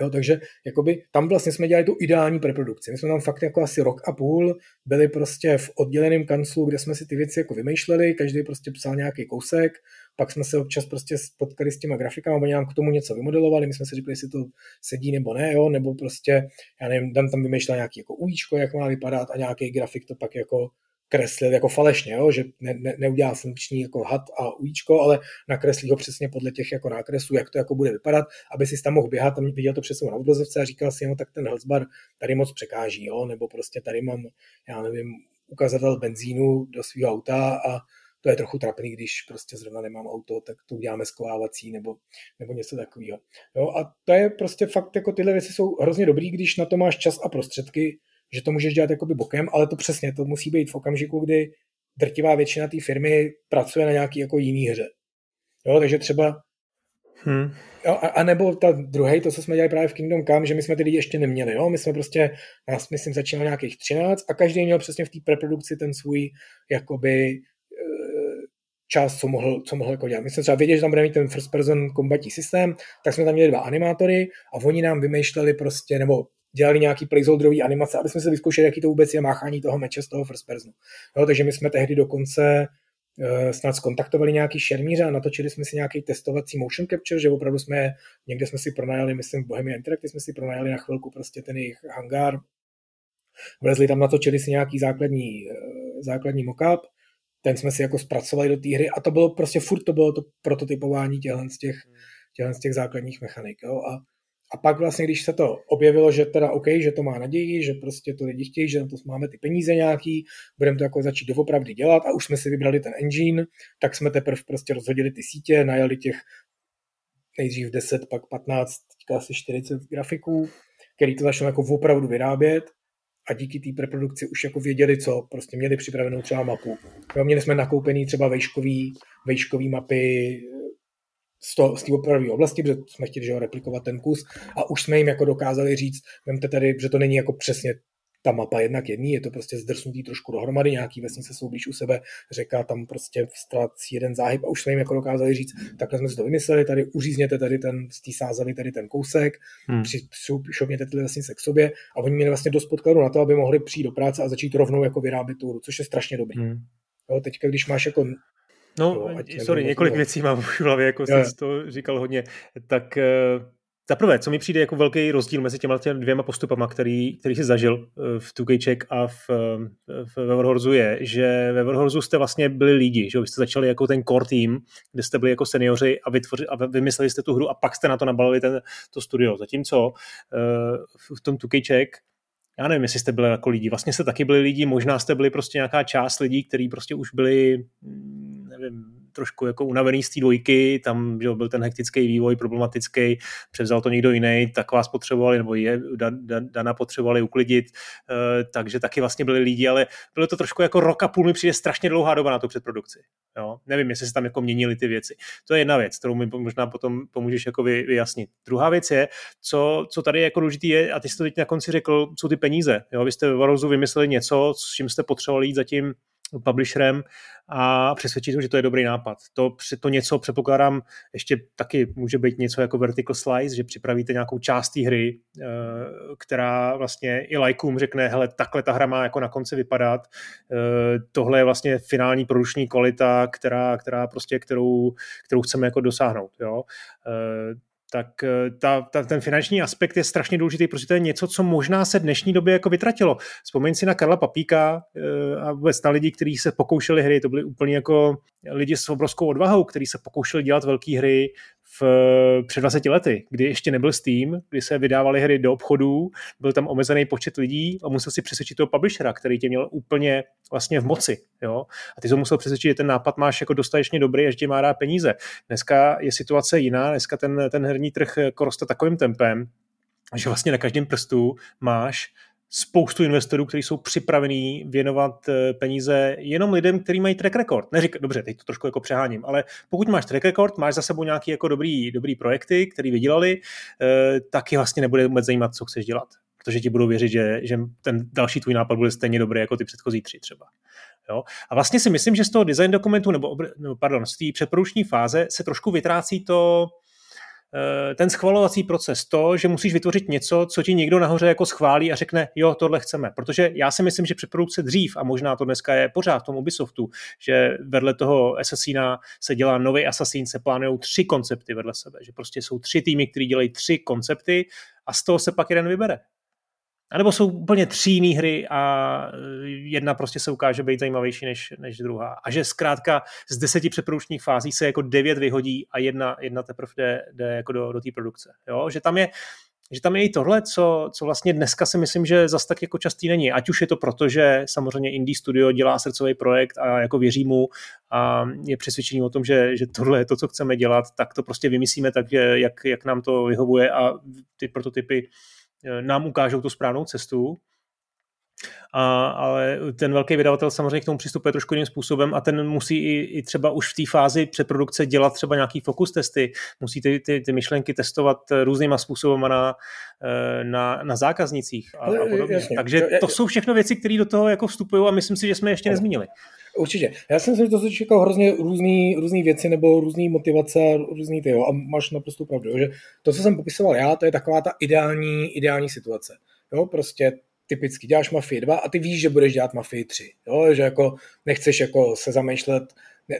Jo, takže jakoby, tam vlastně jsme dělali tu ideální preprodukci. My jsme tam fakt jako asi rok a půl byli prostě v odděleném kanclu, kde jsme si ty věci jako vymýšleli, každý prostě psal nějaký kousek, pak jsme se občas prostě spotkali s těma grafikama, oni nám k tomu něco vymodelovali, my jsme si řekli, jestli to sedí nebo ne, jo, nebo prostě, já nevím, tam tam vymýšlel nějaký jako újíčko, jak má vypadat a nějaký grafik to pak jako kreslil jako falešně, jo? že ne, ne, neudělá funkční jako had a ujíčko, ale nakreslí ho přesně podle těch jako nákresů, jak to jako bude vypadat, aby si tam mohl běhat, tam viděl to přesně na obrazovce a říkal si, no tak ten Hellsbar tady moc překáží, jo? nebo prostě tady mám, já nevím, ukazatel benzínu do svého auta a to je trochu trapný, když prostě zrovna nemám auto, tak to uděláme skovávací nebo, nebo něco takového. Jo, a to je prostě fakt, jako tyhle věci jsou hrozně dobrý, když na to máš čas a prostředky, že to můžeš dělat jakoby bokem, ale to přesně, to musí být v okamžiku, kdy drtivá většina té firmy pracuje na nějaký jako jiný hře. Jo, takže třeba Hmm. Jo, a, a, nebo ta druhý, to, co jsme dělali právě v Kingdom Come, že my jsme ty lidi ještě neměli. Jo? My jsme prostě, nás myslím, začínali nějakých 13 a každý měl přesně v té preprodukci ten svůj jakoby e, čas, co mohl, co mohl jako dělat. My jsme třeba věděli, že tam bude mít ten first person combatí systém, tak jsme tam měli dva animátory a oni nám vymýšleli prostě, nebo dělali nějaký placeholderový animace, aby jsme se vyzkoušeli, jaký to vůbec je máchání toho meče z toho first personu. Jo, takže my jsme tehdy dokonce uh, snad skontaktovali nějaký šermíře a natočili jsme si nějaký testovací motion capture, že opravdu jsme, někde jsme si pronajali, myslím v Bohemia Interactive jsme si pronajali na chvilku prostě ten jejich hangár, vlezli tam, natočili si nějaký základní, uh, základní mockup, ten jsme si jako zpracovali do té hry a to bylo prostě furt to bylo to prototypování těchto z těch, těchto z těch základních mechanik. Jo? A a pak vlastně, když se to objevilo, že teda OK, že to má naději, že prostě to lidi chtějí, že na to máme ty peníze nějaký, budeme to jako začít doopravdy dělat a už jsme si vybrali ten engine, tak jsme teprve prostě rozhodili ty sítě, najali těch nejdřív 10, pak 15, teďka asi 40 grafiků, který to začalo jako opravdu vyrábět a díky té preprodukci už jako věděli, co prostě měli připravenou třeba mapu. Měli jsme nakoupený třeba vejškový, vejškový mapy z, to, z té opravové oblasti, protože jsme chtěli že ho, replikovat ten kus a už jsme jim jako dokázali říct, vemte tady, že to není jako přesně ta mapa jednak jedný, je to prostě zdrsnutý trošku dohromady, nějaký vesnice jsou blíž u sebe, řeka tam prostě ztrácí jeden záhyb a už jsme jim jako dokázali říct, takhle jsme si to vymysleli, tady uřízněte tady ten, z té sázavy tady ten kousek, hmm. šopněte ty vesnice k sobě a oni měli vlastně dost podkladu na to, aby mohli přijít do práce a začít rovnou jako vyrábět tu což je strašně dobrý. Hmm. Jo, teďka, když máš jako No, to, sorry, několik no. věcí mám v hlavě, jako jsi to říkal hodně. Tak uh, za prvé, co mi přijde jako velký rozdíl mezi těma dvěma postupama, který, který jsi zažil eh, v 2 a v, v Warhorzu je, že ve Warhorzu jste vlastně byli lidi, že vy jste začali jako ten core team, kde jste byli jako seniori a, vytvoři, a vymysleli jste tu hru a pak jste na to nabalili ten, to studio. Zatímco v tom 2 já nevím, jestli jste byli jako lidi, vlastně jste taky byli lidi, možná jste byli prostě nějaká část lidí, kteří prostě už byli nevím, trošku jako unavený z té dvojky, tam že byl ten hektický vývoj problematický, převzal to někdo jiný, tak vás potřebovali, nebo je Dana potřebovali uklidit, eh, takže taky vlastně byli lidi, ale bylo to trošku jako rok a půl, mi přijde strašně dlouhá doba na tu předprodukci. Jo? Nevím, jestli se tam jako měnily ty věci. To je jedna věc, kterou mi možná potom pomůžeš jako vyjasnit. Druhá věc je, co, co tady jako důležitý je, a ty jsi to teď na konci řekl, jsou ty peníze. Jo? Vy jste v Varozu vymysleli něco, s čím jste potřebovali jít zatím publisherem a přesvědčit ho, že to je dobrý nápad. To, to něco předpokládám, ještě taky může být něco jako vertical slice, že připravíte nějakou část té hry, eh, která vlastně i lajkům řekne, hele, takhle ta hra má jako na konci vypadat, eh, tohle je vlastně finální produční kvalita, která, která prostě, kterou, kterou chceme jako dosáhnout. Jo? Tak eh, ta, ta, ten finanční aspekt je strašně důležitý, protože to je něco, co možná se dnešní době jako vytratilo. Vzpomeň si na Karla Papíka eh, a vůbec na lidi, kteří se pokoušeli hry, to byli úplně jako lidi s obrovskou odvahou, kteří se pokoušeli dělat velké hry v, před 20 lety, kdy ještě nebyl Steam, kdy se vydávaly hry do obchodů, byl tam omezený počet lidí a musel si přesvědčit toho publishera, který tě měl úplně vlastně v moci. Jo? A ty jsi musel přesvědčit, že ten nápad máš jako dostatečně dobrý a že tě má rád peníze. Dneska je situace jiná, dneska ten, ten herní trh jako roste takovým tempem, že vlastně na každém prstu máš spoustu investorů, kteří jsou připravení věnovat eh, peníze jenom lidem, kteří mají track record. Neřík, dobře, teď to trošku jako přeháním, ale pokud máš track record, máš za sebou nějaký jako dobrý, dobrý projekty, který vydělali, eh, tak je vlastně nebude vůbec zajímat, co chceš dělat. Protože ti budou věřit, že, že ten další tvůj nápad bude stejně dobrý jako ty předchozí tři třeba. Jo? A vlastně si myslím, že z toho design dokumentu, nebo, nebo pardon, z té předprodukční fáze se trošku vytrácí to, ten schvalovací proces, to, že musíš vytvořit něco, co ti někdo nahoře jako schválí a řekne, jo, tohle chceme. Protože já si myslím, že předprodukce dřív, a možná to dneska je pořád v tom Ubisoftu, že vedle toho Assassina se dělá nový Assassin, se plánují tři koncepty vedle sebe, že prostě jsou tři týmy, které dělají tři koncepty a z toho se pak jeden vybere. A nebo jsou úplně tři jiné hry a e, jedna prostě se ukáže být zajímavější než, než druhá. A že zkrátka z deseti přeprodukčních fází se jako devět vyhodí a jedna, jedna teprve jde, jde jako do, do té produkce. Jo? Že tam je že tam je i tohle, co, co vlastně dneska si myslím, že zas tak jako častý není. Ať už je to proto, že samozřejmě Indie Studio dělá srdcový projekt a jako věří mu a je přesvědčený o tom, že, že tohle je to, co chceme dělat, tak to prostě vymyslíme tak, jak, jak nám to vyhovuje a ty prototypy Eh, nám ukážou tu správnou cestu, a, ale ten velký vydavatel samozřejmě k tomu přistupuje trošku jiným způsobem a ten musí i, i třeba už v té fázi předprodukce dělat třeba nějaký fokus testy, musí ty, ty, ty myšlenky testovat různýma způsoby na, eh, na, na zákaznicích a, a podobně. Jasně. Takže to jsou všechno věci, které do toho jako vstupují a myslím si, že jsme ještě nezmínili. Určitě. Já si myslím, že to jsou jako hrozně různé různý věci nebo různé motivace, různý ty, jo, a máš naprosto pravdu, že to, co jsem popisoval já, to je taková ta ideální, ideální situace. Jo, prostě typicky děláš Mafii 2 a ty víš, že budeš dělat Mafii 3. Jo, že jako nechceš jako se zamýšlet,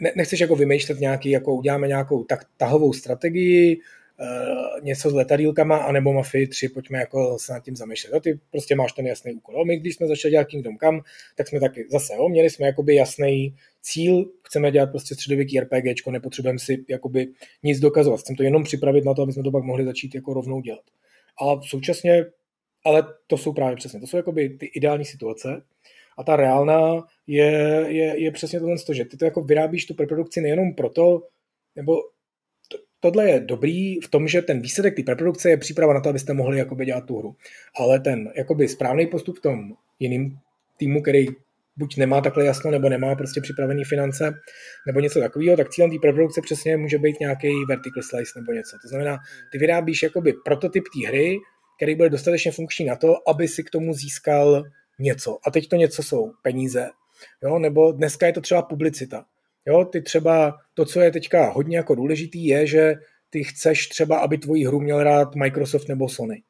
ne, nechceš jako vymýšlet nějaký, jako uděláme nějakou tak, tahovou strategii, Uh, něco s letadílkama, anebo Mafii 3, pojďme jako se nad tím zamýšlet. Jo, ty prostě máš ten jasný úkol. Jo, my, když jsme začali dělat Kingdom Come, tak jsme taky zase, jo, měli jsme jakoby jasný cíl, chceme dělat prostě středověký RPG, nepotřebujeme si jakoby nic dokazovat, chceme to jenom připravit na to, aby jsme to pak mohli začít jako rovnou dělat. A současně, ale to jsou právě přesně, to jsou jakoby ty ideální situace, a ta reálná je, je, je přesně tohle, že ty to jako vyrábíš tu preprodukci nejenom proto, nebo tohle je dobrý v tom, že ten výsledek té preprodukce je příprava na to, abyste mohli jakoby dělat tu hru. Ale ten jakoby správný postup v tom jiným týmu, který buď nemá takhle jasno, nebo nemá prostě připravený finance, nebo něco takového, tak cílem té preprodukce přesně může být nějaký vertical slice nebo něco. To znamená, ty vyrábíš jakoby prototyp té hry, který bude dostatečně funkční na to, aby si k tomu získal něco. A teď to něco jsou peníze, jo? nebo dneska je to třeba publicita. Jo, ty třeba, to, co je teďka hodně jako důležitý, je, že ty chceš třeba, aby tvoji hru měl rád Microsoft nebo Sony.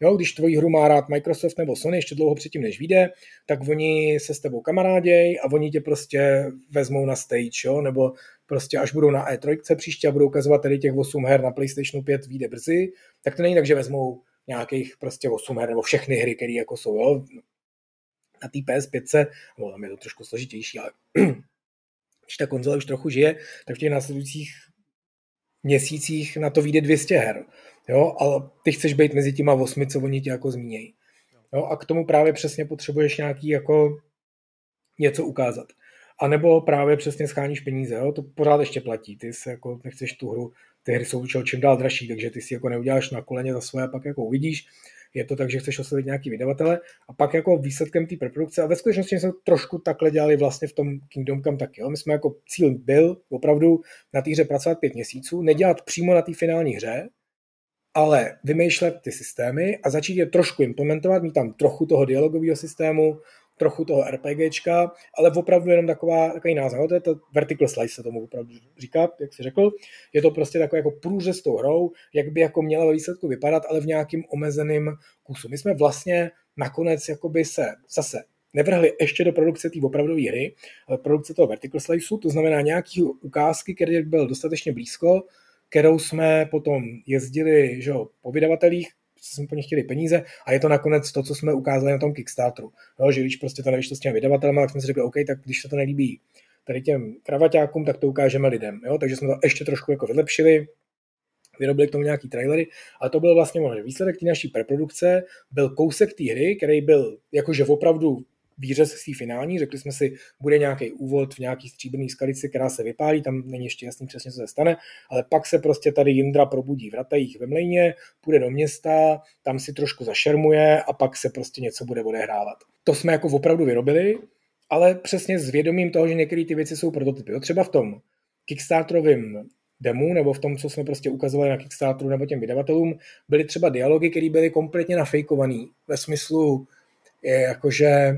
Jo, když tvoji hru má rád Microsoft nebo Sony ještě dlouho předtím, než vyjde, tak oni se s tebou kamaráděj a oni tě prostě vezmou na stage, jo, nebo prostě až budou na E3 příště a budou ukazovat tady těch 8 her na PlayStation 5 vyjde brzy, tak to není tak, že vezmou nějakých prostě 8 her nebo všechny hry, které jako jsou, jo. Na té PS5, no tam je to trošku složitější, ale *clears throat* když ta konzole už trochu žije, tak v těch následujících měsících na to vyjde 200 her. Jo, ale ty chceš být mezi těma osmi, co oni tě jako zmínějí. Jo, a k tomu právě přesně potřebuješ nějaký jako něco ukázat. A nebo právě přesně scháníš peníze, jo? to pořád ještě platí, ty se jako nechceš tu hru, ty hry jsou čím dál dražší, takže ty si jako neuděláš na koleně za svoje a pak jako uvidíš, je to tak, že chceš oslovit nějaký vydavatele a pak jako výsledkem té preprodukce, a ve skutečnosti jsme trošku takhle dělali vlastně v tom Kingdom Come taky. Jo? My jsme jako cíl byl opravdu na té hře pracovat pět měsíců, nedělat přímo na té finální hře, ale vymýšlet ty systémy a začít je trošku implementovat, mít tam trochu toho dialogového systému, trochu toho RPGčka, ale opravdu jenom taková, takový název. No, to je to vertical slice se tomu opravdu říká, jak jsi řekl. Je to prostě takový jako průřez tou hrou, jak by jako měla ve výsledku vypadat, ale v nějakým omezeným kusu. My jsme vlastně nakonec jakoby se zase nevrhli ještě do produkce té opravdové hry, ale produkce toho vertical sliceu, to znamená nějaký ukázky, který byl dostatečně blízko, kterou jsme potom jezdili že, po vydavatelích, jsme po nich chtěli peníze a je to nakonec to, co jsme ukázali na tom Kickstarteru. Jo, že když prostě to nevyšlo s těmi vydavatelem, tak jsme si řekli, OK, tak když se to nelíbí tady těm kravaťákům, tak to ukážeme lidem. Jo? Takže jsme to ještě trošku jako vylepšili, vyrobili k tomu nějaký trailery, ale to byl vlastně možná výsledek té naší preprodukce, byl kousek té hry, který byl jakože opravdu výřez z té finální, řekli jsme si, bude nějaký úvod v nějaký stříbrný skalici, která se vypálí, tam není ještě jasný přesně, co se stane, ale pak se prostě tady Jindra probudí v Ratajích ve Mlejně, půjde do města, tam si trošku zašermuje a pak se prostě něco bude odehrávat. To jsme jako opravdu vyrobili, ale přesně s vědomím toho, že některé ty věci jsou prototypy. Třeba v tom Kickstarterovém demo, nebo v tom, co jsme prostě ukazovali na Kickstarteru nebo těm vydavatelům, byly třeba dialogy, které byly kompletně nafejkované ve smyslu, je jakože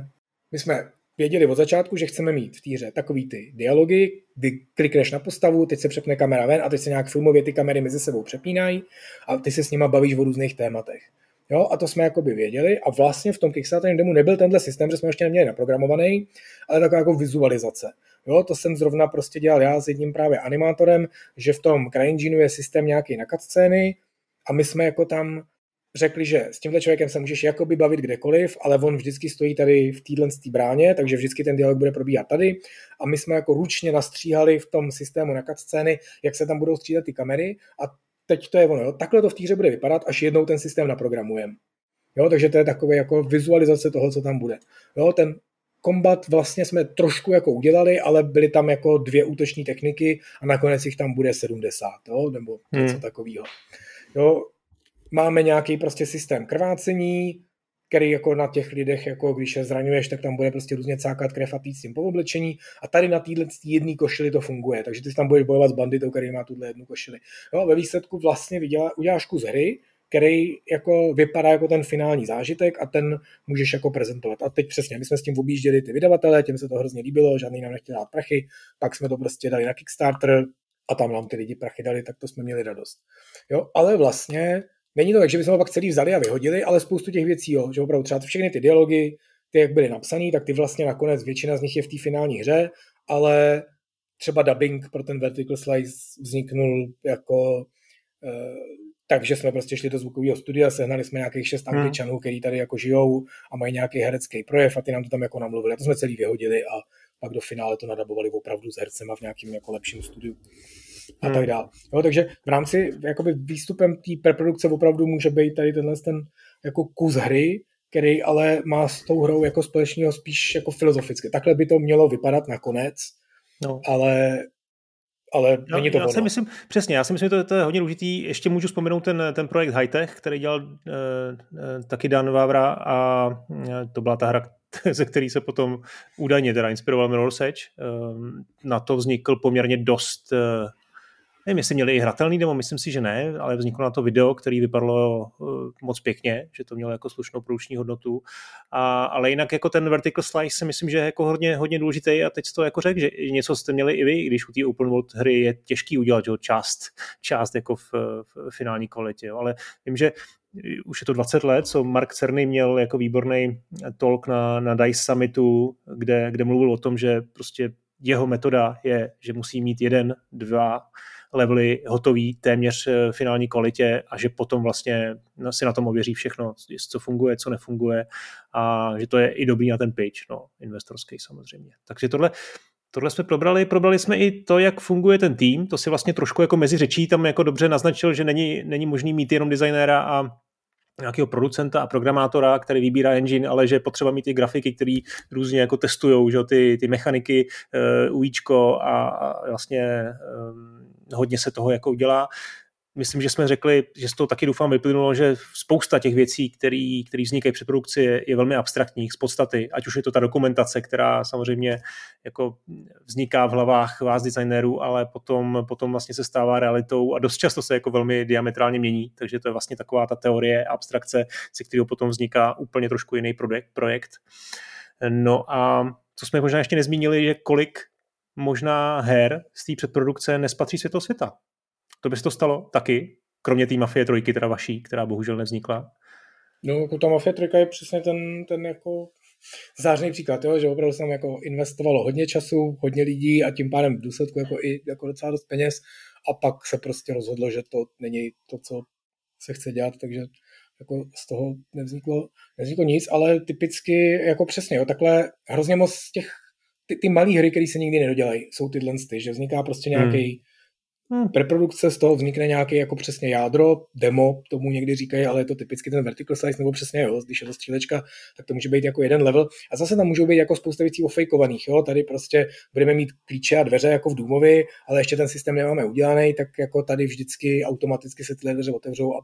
my jsme věděli od začátku, že chceme mít v týře takový ty dialogy, kdy klikneš na postavu, teď se přepne kamera ven a teď se nějak filmově ty kamery mezi sebou přepínají a ty se s nima bavíš o různých tématech. Jo, a to jsme jakoby věděli a vlastně v tom Kickstarter demo nebyl tenhle systém, že jsme ještě neměli naprogramovaný, ale taková jako vizualizace. Jo, to jsem zrovna prostě dělal já s jedním právě animátorem, že v tom CryEngineu je systém nějaký na scény a my jsme jako tam řekli, že s tímhle člověkem se můžeš jakoby bavit kdekoliv, ale on vždycky stojí tady v téhle bráně, takže vždycky ten dialog bude probíhat tady. A my jsme jako ručně nastříhali v tom systému na scény, jak se tam budou střídat ty kamery a teď to je ono. Jo. Takhle to v týře bude vypadat, až jednou ten systém naprogramujeme. Jo, takže to je takové jako vizualizace toho, co tam bude. Jo, ten kombat vlastně jsme trošku jako udělali, ale byly tam jako dvě útoční techniky a nakonec jich tam bude 70, jo, nebo něco hmm. takového. Jo, máme nějaký prostě systém krvácení, který jako na těch lidech, jako když je zraňuješ, tak tam bude prostě různě cákat krev a pít s tím po oblečení. A tady na téhle jedné košili to funguje, takže ty tam budeš bojovat s banditou, který má tuhle jednu košili. Jo, ve výsledku vlastně vydělá, uděláš kus hry, který jako vypadá jako ten finální zážitek a ten můžeš jako prezentovat. A teď přesně, my jsme s tím objížděli ty vydavatele, těm se to hrozně líbilo, žádný nám nechtěl dát prachy, pak jsme to prostě dali na Kickstarter a tam nám ty lidi prachy dali, tak to jsme měli radost. Jo, ale vlastně Není to tak, že bychom ho pak celý vzali a vyhodili, ale spoustu těch věcí, jo, že opravdu třeba všechny ty dialogy, ty, jak byly napsané, tak ty vlastně nakonec většina z nich je v té finální hře, ale třeba dubbing pro ten Vertical Slice vzniknul jako eh, takže jsme prostě šli do zvukového studia, sehnali jsme nějakých šest hmm. angličanů, který tady jako žijou a mají nějaký herecký projev a ty nám to tam jako namluvili. A to jsme celý vyhodili a pak do finále to nadabovali opravdu s hercema v nějakým jako lepším studiu a tak hmm. dále. Jo, takže v rámci jakoby výstupem té preprodukce opravdu může být tady tenhle ten jako kus hry, který ale má s tou hrou jako společného spíš jako filozoficky. Takhle by to mělo vypadat nakonec, no. ale ale no, není to já ono. si myslím, přesně, já si myslím, že to, to je hodně důležitý. Ještě můžu vzpomenout ten, ten projekt Hightech, který dělal uh, taky Dan Vávra a uh, to byla ta hra, *laughs* ze který se potom údajně teda inspiroval Mirror's Edge. Uh, na to vznikl poměrně dost uh, Nevím, jestli měli i hratelný demo, myslím si, že ne, ale vzniklo na to video, který vypadalo uh, moc pěkně, že to mělo jako slušnou produkční hodnotu. A, ale jinak jako ten vertical slice si myslím, že je jako hodně, hodně důležitý a teď to jako řekl, že něco jste měli i vy, když u té open world hry je těžký udělat že, část, část jako v, v finální kvalitě. Jo. Ale vím, že už je to 20 let, co Mark Cerny měl jako výborný talk na, na DICE Summitu, kde, kde mluvil o tom, že prostě jeho metoda je, že musí mít jeden, dva levely hotový téměř eh, finální kvalitě a že potom vlastně si na tom ověří všechno, co funguje, co nefunguje a že to je i dobrý na ten pitch, no, investorský samozřejmě. Takže tohle, Tohle jsme probrali, probrali jsme i to, jak funguje ten tým, to si vlastně trošku jako mezi řečí tam jako dobře naznačil, že není, není možný mít jenom designéra a nějakého producenta a programátora, který vybírá engine, ale že potřeba mít i grafiky, který různě jako testují, že ty, ty mechaniky, uh, UIčko a, a vlastně um, hodně se toho jako udělá. Myslím, že jsme řekli, že z toho taky doufám vyplynulo, že spousta těch věcí, které vznikají při produkci, je, je velmi abstraktních z podstaty, ať už je to ta dokumentace, která samozřejmě jako vzniká v hlavách vás designérů, ale potom, potom vlastně se stává realitou a dost často se jako velmi diametrálně mění, takže to je vlastně taková ta teorie abstrakce, se kterou potom vzniká úplně trošku jiný projekt. projekt. No a co jsme možná ještě nezmínili, je kolik možná her z té předprodukce nespatří světlo světa. To by se to stalo taky, kromě té Mafie trojky, teda vaší, která bohužel nevznikla. No, jako ta Mafie trojka je přesně ten, ten jako zářný příklad, jo, že opravdu jsem jako investovalo hodně času, hodně lidí a tím pádem v důsledku jako i jako docela dost peněz a pak se prostě rozhodlo, že to není to, co se chce dělat, takže jako z toho nevzniklo, nevzniklo nic, ale typicky jako přesně, jo, takhle hrozně moc těch, ty, ty malé hry, které se nikdy nedodělají, jsou tyhle ty, že vzniká prostě nějaký hmm Hmm. Preprodukce z toho vznikne nějaký jako přesně jádro, demo, tomu někdy říkají, ale je to typicky ten vertical slice, nebo přesně jo, když je to střílečka, tak to může být jako jeden level. A zase tam můžou být jako spousta věcí ofejkovaných, jo, tady prostě budeme mít klíče a dveře jako v Doomovi, ale ještě ten systém nemáme udělaný, tak jako tady vždycky automaticky se ty dveře otevřou a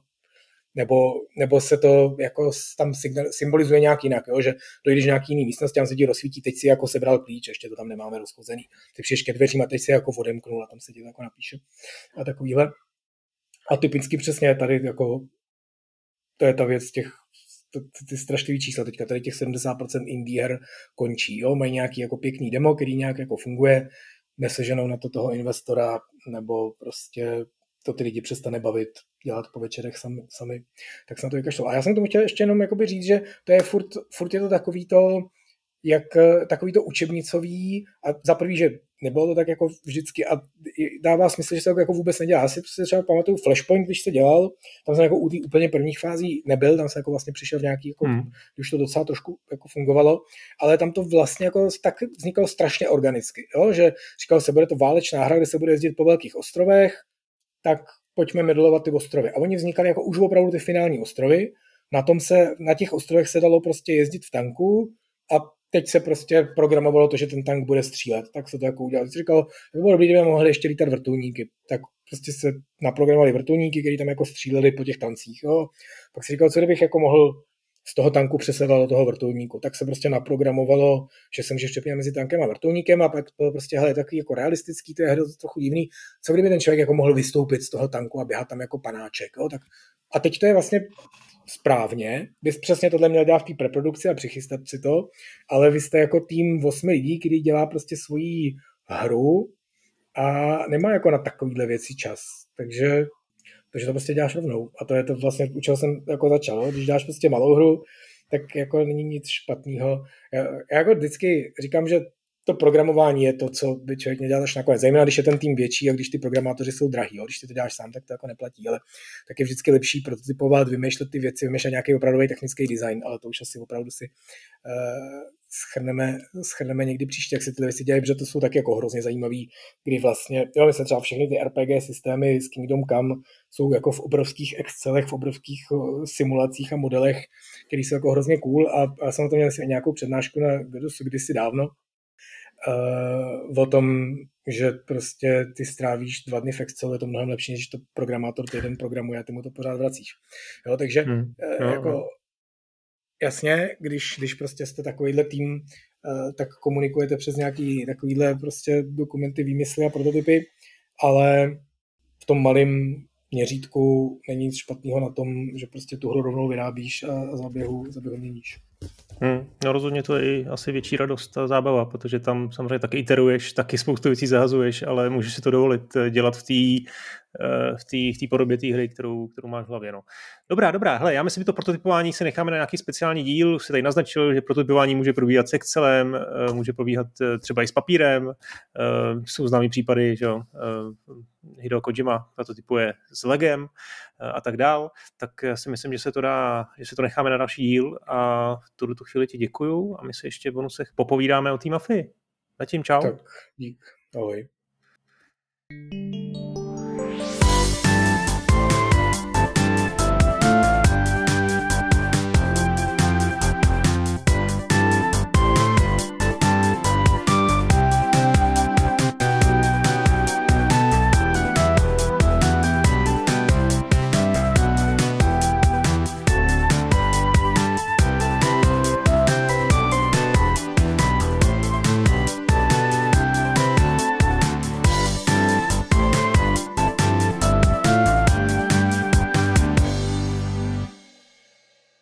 nebo, nebo se to jako tam symbolizuje nějak jinak, jo? že dojdeš nějaký jiný místnosti, tam se ti rozsvítí, teď si jako sebral klíč, ještě to tam nemáme rozchozený. Ty přijdeš ke dveřím a teď si jako odemknul a tam se ti jako napíše. A takovýhle. A typicky přesně tady jako to je ta věc těch ty, ty strašlivý čísla teďka, tady těch 70% indie her končí, jo? mají nějaký jako pěkný demo, který nějak jako funguje, neseženou na to toho investora, nebo prostě to ty lidi přestane bavit, dělat po večerech sami, sami tak se na to vykašlou. A já jsem tomu chtěl ještě jenom jakoby říct, že to je furt, furt je to takový to, jak takový to učebnicový a za prvý, že nebylo to tak jako vždycky a dává smysl, že se to jako vůbec nedělá. Já si třeba pamatuju Flashpoint, když se dělal, tam jsem jako u té úplně prvních fází nebyl, tam jsem jako vlastně přišel v nějaký, jako, hmm. už to docela trošku jako fungovalo, ale tam to vlastně jako tak vznikalo strašně organicky, jo? že říkal se, bude to válečná hra, kde se bude jezdit po velkých ostrovech, tak pojďme medlovat ty ostrovy. A oni vznikali jako už opravdu ty finální ostrovy, na, tom se, na těch ostrovech se dalo prostě jezdit v tanku a teď se prostě programovalo to, že ten tank bude střílet, tak se to jako udělalo. Teď říkal, že by bylo dobré, kdyby mohli ještě lítat vrtulníky, tak prostě se naprogramovali vrtulníky, který tam jako stříleli po těch tancích. Jo. Pak si říkal, co kdybych jako mohl z toho tanku přesedla do toho vrtulníku. Tak se prostě naprogramovalo, že se může přepínat mezi tankem a vrtulníkem a pak to prostě, hele, takový jako realistický, to je trochu divný. Co kdyby ten člověk jako mohl vystoupit z toho tanku a běhat tam jako panáček, jo? Tak, a teď to je vlastně správně, bys přesně tohle měl dělat v té preprodukci a přichystat si to, ale vy jste jako tým osmi lidí, který dělá prostě svoji hru a nemá jako na takovýhle věci čas. Takže takže to prostě děláš rovnou. A to je to vlastně, u čeho jsem jako začal. Když děláš prostě malou hru, tak jako není nic špatného. Já, já jako vždycky říkám, že to programování je to, co by člověk měl dělat až nakonec. Zejména, když je ten tým větší a když ty programátoři jsou drahý. Jo. Když ty to děláš sám, tak to jako neplatí. Ale tak je vždycky lepší prototypovat, vymýšlet ty věci, vymýšlet nějaký opravdový technický design, ale to už asi opravdu si uh, schrneme, schrneme někdy příště, jak se ty věci dělají, protože to jsou taky jako hrozně zajímavý, kdy vlastně, jo, myslím třeba všechny ty RPG systémy z Kingdom Come jsou jako v obrovských Excelech, v obrovských eh, simulacích a modelech, které jsou jako hrozně cool a, a to měl si nějakou přednášku na Vedusu kdysi dávno, uh, o tom, že prostě ty strávíš dva dny v Excelu, je to mnohem lepší, než to programátor týden programuje a ty mu to pořád vracíš. Jo, takže hmm. uh, jako jasně, když, když prostě jste takovýhle tým, uh, tak komunikujete přes nějaký takovýhle prostě dokumenty, výmysly a prototypy, ale v tom malém měřítku není nic špatného na tom, že prostě tu hru rovnou vyrábíš a za běhu, za běhu měníš. Hmm, no rozhodně to je i asi větší radost a zábava, protože tam samozřejmě taky iteruješ, taky spoustu věcí zahazuješ, ale můžeš si to dovolit eh, dělat v té v té v tý podobě té hry, kterou, kterou máš v hlavě. No. Dobrá, dobrá, hele, já myslím, že to prototypování se necháme na nějaký speciální díl, si tady naznačil, že prototypování může probíhat s Excelem, eh, může probíhat třeba i s papírem, jsou známý případy, že jo, Hideo Kojima prototypuje s Legem a tak dál, tak si myslím, že se to dá, že se to necháme na další díl a v tuto tu chvíli ti děkuju a my se ještě v bonusech popovídáme o té mafii. Zatím čau. Tak, dík. Ahoj. thank you